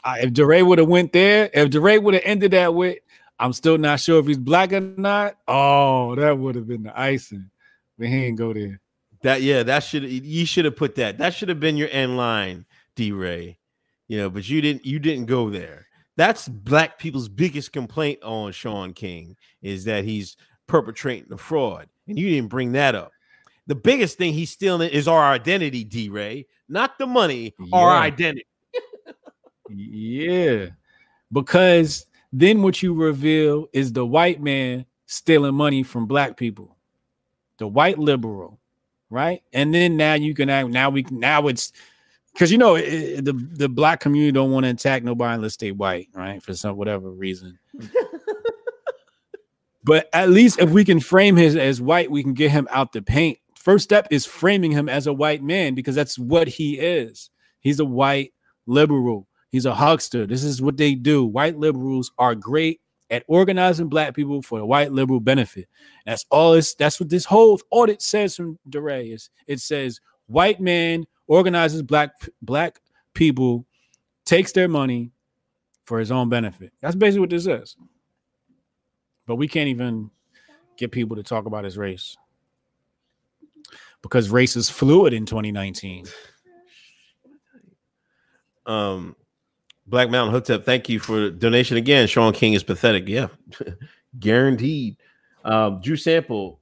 I- if DeRay would have went there, if DeRay would have ended that with, I'm still not sure if he's black or not. Oh, that would have been the icing. But he ain't go there. That yeah, that should you should have put that. That should have been your end line, DeRay. You know, but you didn't you didn't go there. That's black people's biggest complaint on Shaun King is that he's perpetrating the fraud. And you didn't bring that up. The biggest thing he's stealing is our identity, DeRay, not the money, our identity. <laughs> Yeah. Because then what you reveal is the white man stealing money from black people. The white liberal, right? And then now you can act now we now it's because you know it, the the black community don't want to attack nobody unless they white, right? For some whatever reason. <laughs> but at least if we can frame his as white, we can get him out the paint. First step is framing him as a white man because that's what he is. He's a white liberal. He's a huckster. This is what they do. White liberals are great at organizing black people for the white liberal benefit. That's all it's that's what this whole audit says from DeRay is it says white man organizes black black people, takes their money for his own benefit. That's basically what this is. But we can't even get people to talk about his race. Because race is fluid in 2019. Um Black Mountain Hotep, thank you for the donation again. Shaun King is pathetic. Yeah, <laughs> guaranteed. Um, Drew Sample,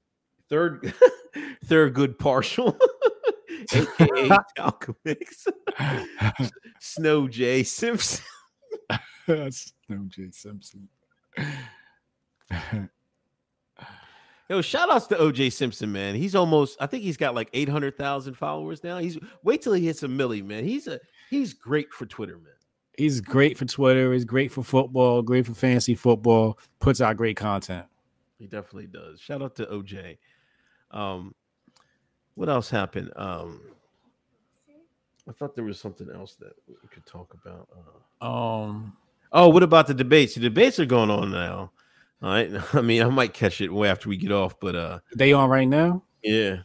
third, <laughs> third good partial, aka Talcum Mix. Snow J Simpson. That's OJ Simpson. <laughs> Yo, shout outs to OJ Simpson, man. He's almost, I think he's got like 800,000 followers now. He's wait till he hits a milli, man. He's a he's great for Twitter, man. He's great for Twitter. He's great for football. Great for fantasy football. Puts out great content. He definitely does. Shout out to OJ. Um, what else happened? Um, I thought there was something else that we could talk about. Uh, Um, oh, what about the debates? The debates are going on now. All right. <laughs> I mean, I might catch it way after we get off, but uh, they on right now? yeah.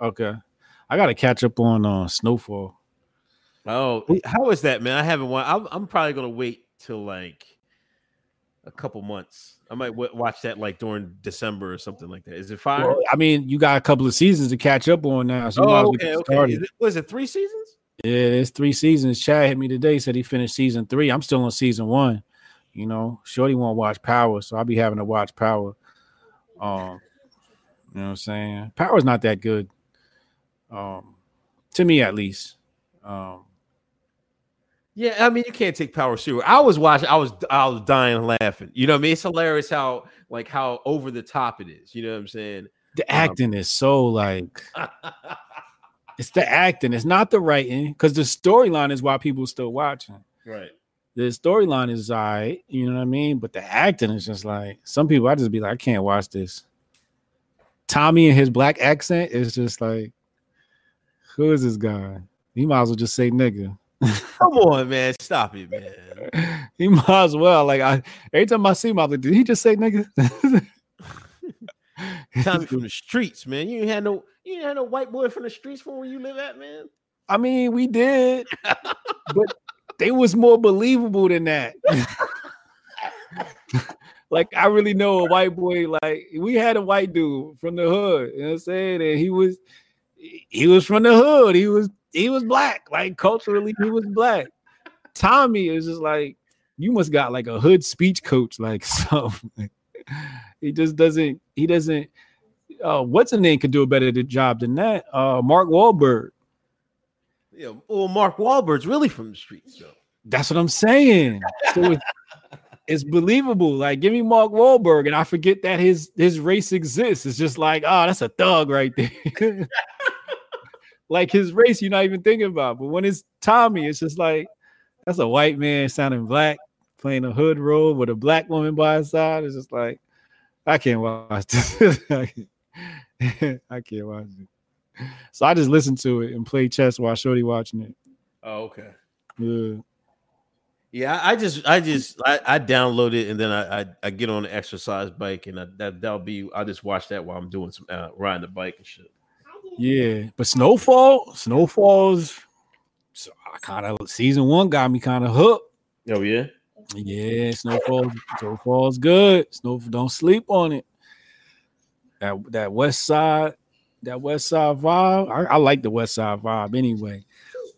Okay. I got to catch up on uh, Snowfall. Oh, how is that, man? I haven't. wa- I'm, I'm probably gonna wait till like a couple months. I might w- watch that like during December or something like that. Is it fire? Well, I mean, you got a couple of seasons to catch up on now. So you might as oh, okay, okay. It, was it three seasons? Yeah, it's three seasons. Chad hit me today, said he finished season three. I'm still on season one. You know, Shorty won't watch Power, so I'll be having to watch Power. Um, you know what I'm saying? Power's not that good. Um, to me at least. Um, Yeah, I mean, you can't take Power serious. I was watching. I was I was dying laughing. You know what I mean? It's hilarious how like how over the top it is. You know what I'm saying? the um, acting is so like <laughs> it's the acting, it's not the writing, because the storyline is why people still watching. right. the storyline is all right, you know what I mean? But the acting is just like some people I just be like, I can't watch this. Tommy and his black accent is just like, who is this guy? He might as well just say nigga. Come on, man. Stop it, man. <laughs> he might as well. Like I every time I see him, I'm like, did he just say nigga? <laughs> Tommy from <laughs> the streets, man. You ain't had no you ain't had no white boy from the streets from where you live at, man. I mean, we did, but they was more believable than that. like I really know a white boy. Like we had a white dude from the hood. You know what I'm saying? And he was he was from the hood. He was he was black. Like culturally, he was black. Tommy is just like you must got like a hood speech coach, like <laughs> something. he just doesn't. He doesn't. Uh, what's a name could do a better job than that? Uh, Mark Wahlberg. Yeah, well, Mark Wahlberg's really from the streets, though. That's what I'm saying. So it's, <laughs> it's believable. Like, give me Mark Wahlberg, and I forget that his his race exists. It's just like, oh, that's a thug right there. <laughs> like his race, you're not even thinking about. But when it's Tommy, it's just like that's a white man sounding black, playing a hood role with a black woman by his side. It's just like I can't watch this. <laughs> <laughs> I can't- watch it. So I just listen to it and play chess while Shorty watching it. Oh, okay. Yeah. Yeah, I I just, I just, I, I download it and then I, I, I get on the exercise bike and I, that that'll be. I just watch that while I'm doing some uh, riding the bike and shit. Yeah, but Snowfall, Snowfall's so I kind of season one got me kind of hooked. Oh yeah. Yeah, Snowfall, Snowfall's good. Snow, don't sleep on it. That that West Side, that West Side vibe. I, I like the West Side vibe anyway,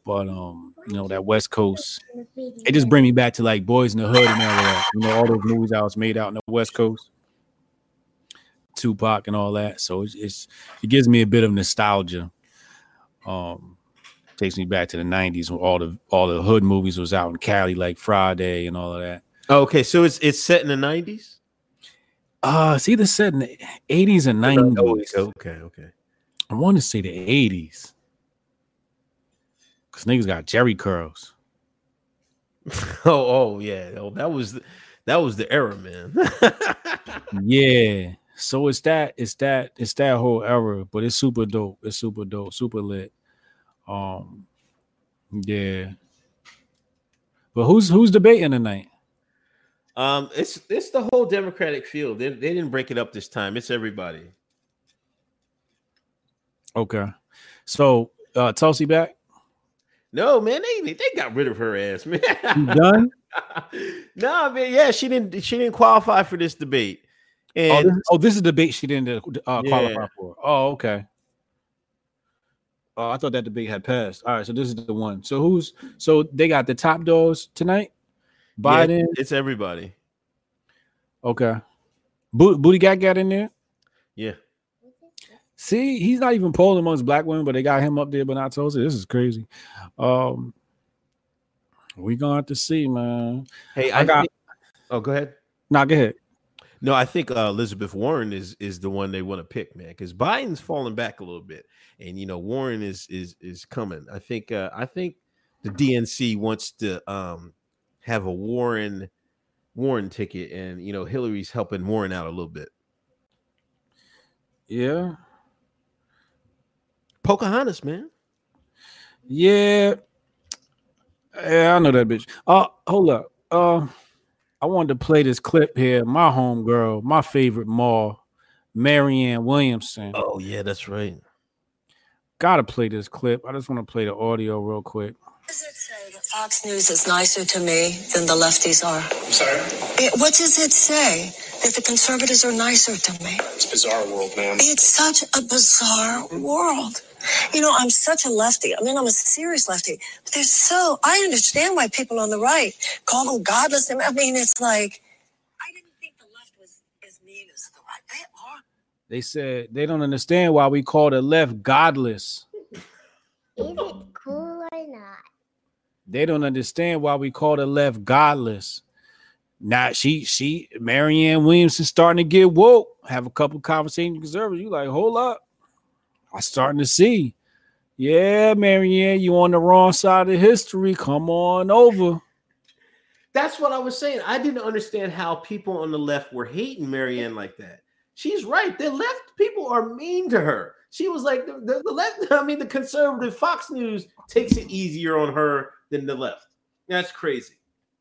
but um, you know that West Coast. It just bring me back to like Boys in the Hood and all that. You know all those movies I was made out in the West Coast. Tupac and all that. So it's, it's it gives me a bit of nostalgia. Um, takes me back to the '90s when all the all the hood movies was out in Cali, like Friday and all of that. Okay, so it's it's set in the nineties. Uh, it's either set in the '80s and '90s. Okay, okay. I want to say the '80s because niggas got Jheri curls. <laughs> Oh, oh yeah. Oh, that was the, that was the era, man. <laughs> Yeah. So it's that, it's that, it's that whole era, but it's super dope. It's super dope, super lit. Um, yeah. But who's who's debating tonight? um, it's it's the whole Democratic field. They, they didn't break it up this time. It's everybody. Okay. So uh Tulsi back? No, man, they they got rid of her ass, man. You done? <laughs> no, man, yeah, she didn't she didn't qualify for this debate. Oh, this, oh, this is the debate she didn't uh, qualify Yeah. for. Oh, okay. Oh, I thought that debate had passed. All right, so this is the one. So who's so they got the top dogs tonight? yeah, Biden. it's everybody. Okay. Bo- Booty Gat got in there. Yeah. See, he's not even polling amongst black women, but they got him up there, but not Tulsi. This is crazy. Um, We gonna have to see, man. Hey, I I, got- think, oh, go ahead. Nah, go ahead. No, I think uh, Elizabeth Warren is is the one they want to pick, man, because Biden's falling back a little bit, and you know Warren is is is coming. I think uh, I think the DNC wants to um, have a Warren Warren ticket, and you know Hillary's helping Warren out a little bit. Yeah. Pocahontas, man. Yeah. Yeah, I know that bitch. Uh hold up. Uh I wanted to play this clip here. My homegirl, my favorite mall, Marianne Williamson. Oh yeah, that's right. Gotta play this clip. I just want to play the audio real quick. Does it say that Fox News is nicer to me than the lefties are? I'm sorry? Eh, What does it say that the conservatives are nicer to me? It's a bizarre world, ma'am. It's such a bizarre world. You know, I'm such a lefty. I mean, I'm a serious lefty. But they're so, I understand why people on the right call them godless. I mean, it's like, I didn't think the left was as mean as the right. They are. They said they don't understand why we call the left godless. Is it cool or not? They don't understand why we call the left godless. Now she she Marianne Williamson starting to get woke. Have a couple conversations with conservatives. You like, hold up. I'm starting to see. Yeah, Marianne, you on the wrong side of history. Come on over. That's what I was saying. I didn't understand how people on the left were hating Marianne like that. She's right. The left people are mean to her. She was like the, the, the left. <laughs> I mean, the conservative Fox News takes it easier on her than the left. That's crazy.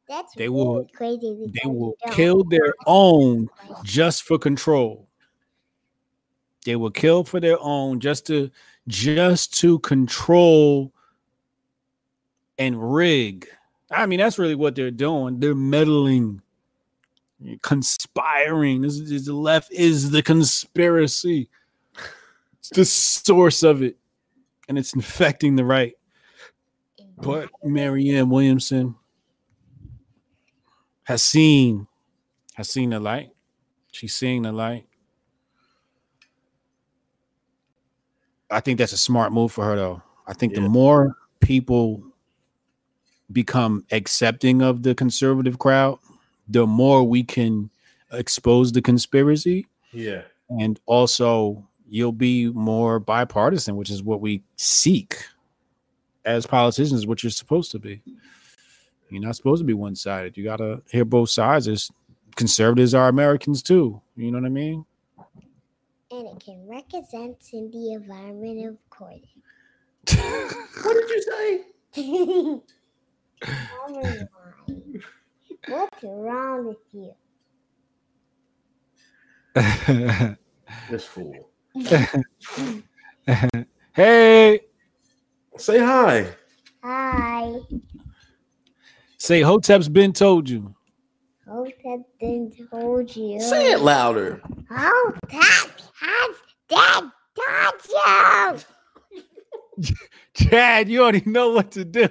That's They really will- crazy. They will kill their own just for control. They will kill for their own just to just to control and rig. I mean, that's really what they're doing. They're meddling, conspiring. This is the left is the conspiracy. It's the source of it, and it's infecting the right. But Marianne Williamson has seen has seen the light. She's seeing the light. I think that's a smart move for her though. I think the more people become accepting of the conservative crowd, the more we can expose the conspiracy Yeah. and also you'll be more bipartisan, which is what we seek as politicians, what you're supposed to be. You're not supposed to be one sided. You got to hear both sides. As conservatives are Americans too. You know what I mean? And it can represent in the environment of courting. <laughs> What did you say? What's wrong with you? This fool. <laughs> <laughs> hey, Say hi. Hi. say Hotep's been told you. Hope that didn't told you. Say it louder. Hope that has dead touch you. <laughs> Chad, you already know what to do.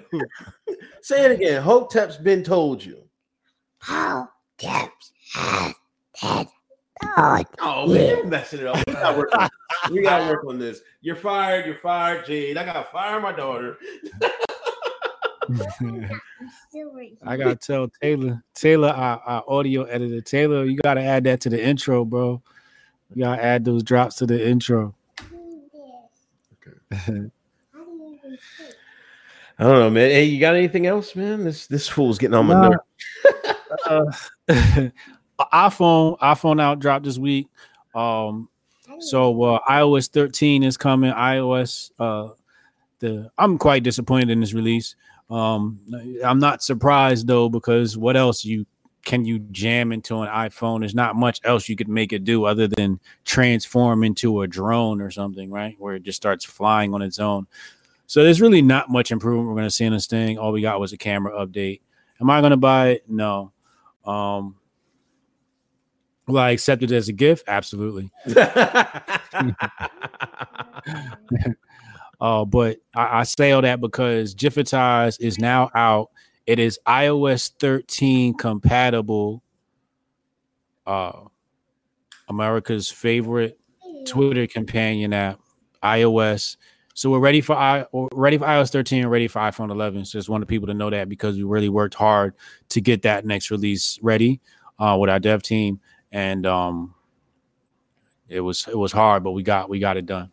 Say it again. Hotep's been told you. Hope that has dead touch Oh man, you're messing it up. We gotta, work on, we gotta work on this. You're fired. You're fired, Jade. I gotta fire my daughter. <laughs> I gotta tell Taylor, Taylor, our, our audio editor, Taylor, you gotta add that to the intro, bro. You gotta add those drops to the intro. here. <laughs> I don't know, man. Hey, you got anything else, man? This this fool's getting on my Nah. nerves. uh, <laughs> iPhone, iPhone out dropped this week. Um, so uh, iOS 13 is coming. iOS, uh, the I'm quite disappointed in this release. Um, I'm not surprised though because what else you can you jam into an iPhone? There's not much else you could make it do other than transform into a drone or something, right? Where it just starts flying on its own. So there's really not much improvement we're going to see in this thing. All we got was a camera update. Am I going to buy it? No. Um, will I accept it as a gift? Absolutely. <laughs> Uh, but I, I say all that because Jiffitize is now out. It is iOS 13 compatible. Uh, America's favorite Twitter companion app, iOS. So we're ready for i ready for iOS 13 and ready for iPhone 11. So just wanted people to know that because we really worked hard to get that next release ready uh, with our dev team, and um, it was it was hard, but we got we got it done.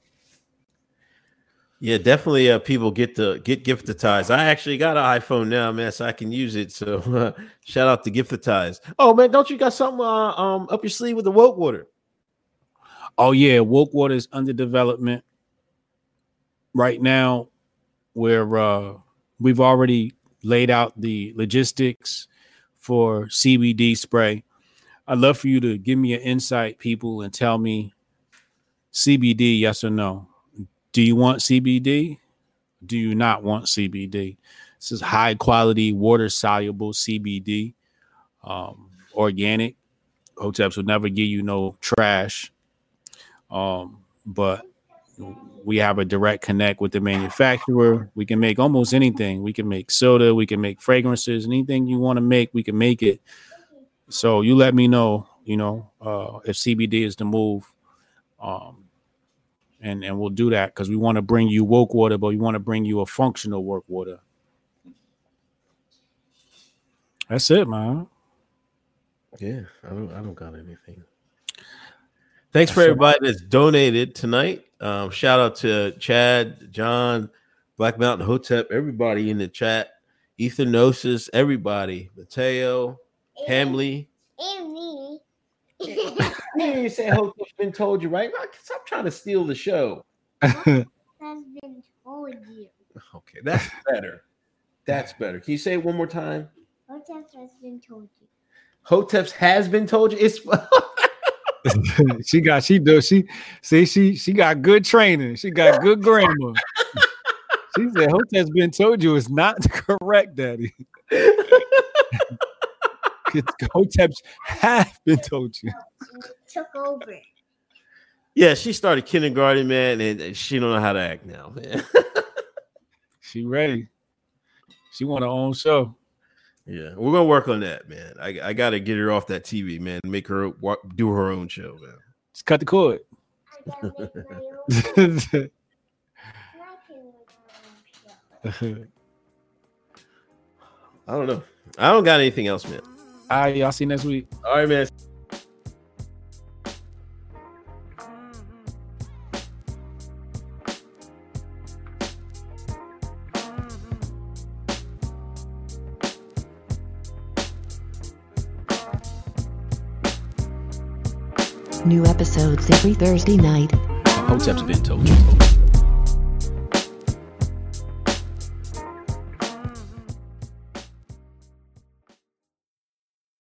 Yeah, definitely. Uh, people get the get giftatize. I actually got an iPhone now, man, so I can use it. So uh, <laughs> shout out to giftatize. Oh man, don't you got something uh, um up your sleeve with the woke water? Oh yeah, woke water is under development right now. Where uh, we've already laid out the logistics for CBD spray. I'd love for you to give me an insight, people, and tell me CBD, yes or no. Do you want CBD? Do you not want CBD? This is high quality, water soluble CBD, um, organic. Hoteps would never give you no trash. Um, but we have a direct connect with the manufacturer. We can make almost anything. We can make soda, we can make fragrances, anything you want to make, we can make it. So you let me know, you know, uh, if CBD is the move. Um, and and we'll do that because we want to bring you woke water, but we want to bring you a functional work water. That's it, man. Yeah, I don't I don't got anything. Thanks for everybody that's donated tonight. Um, shout out to Chad, John, Black Mountain Hotep, everybody in the chat, Ethanosis, everybody, Mateo, Hamley. And me. <laughs> you say Hotep's been told you, right? Stop trying to steal the show. Has been told you. Okay, that's better. That's better. Can you say it one more time? Hotep has been told you. Hotep's has been told you. It's <laughs> she got she does she see she she got good training. She got good grammar. she said Hotep's been told you it's not <laughs> correct, Daddy. Hotep's have been told you. Took over. yeah. She started kindergarten, man, and she don't know how to act now, man. <laughs> She ready. She want her own show. yeah, we're gonna work on that, man. I, I got to get her off that TV, man. Make her wa- do her own show, man. Just cut the cord. I gotta make my own. All I can make my own show. <laughs> I don't know. I don't got anything else, man. Right, y'all see you next week. All right, man. New episodes every Thursday night. Hotep's been told you.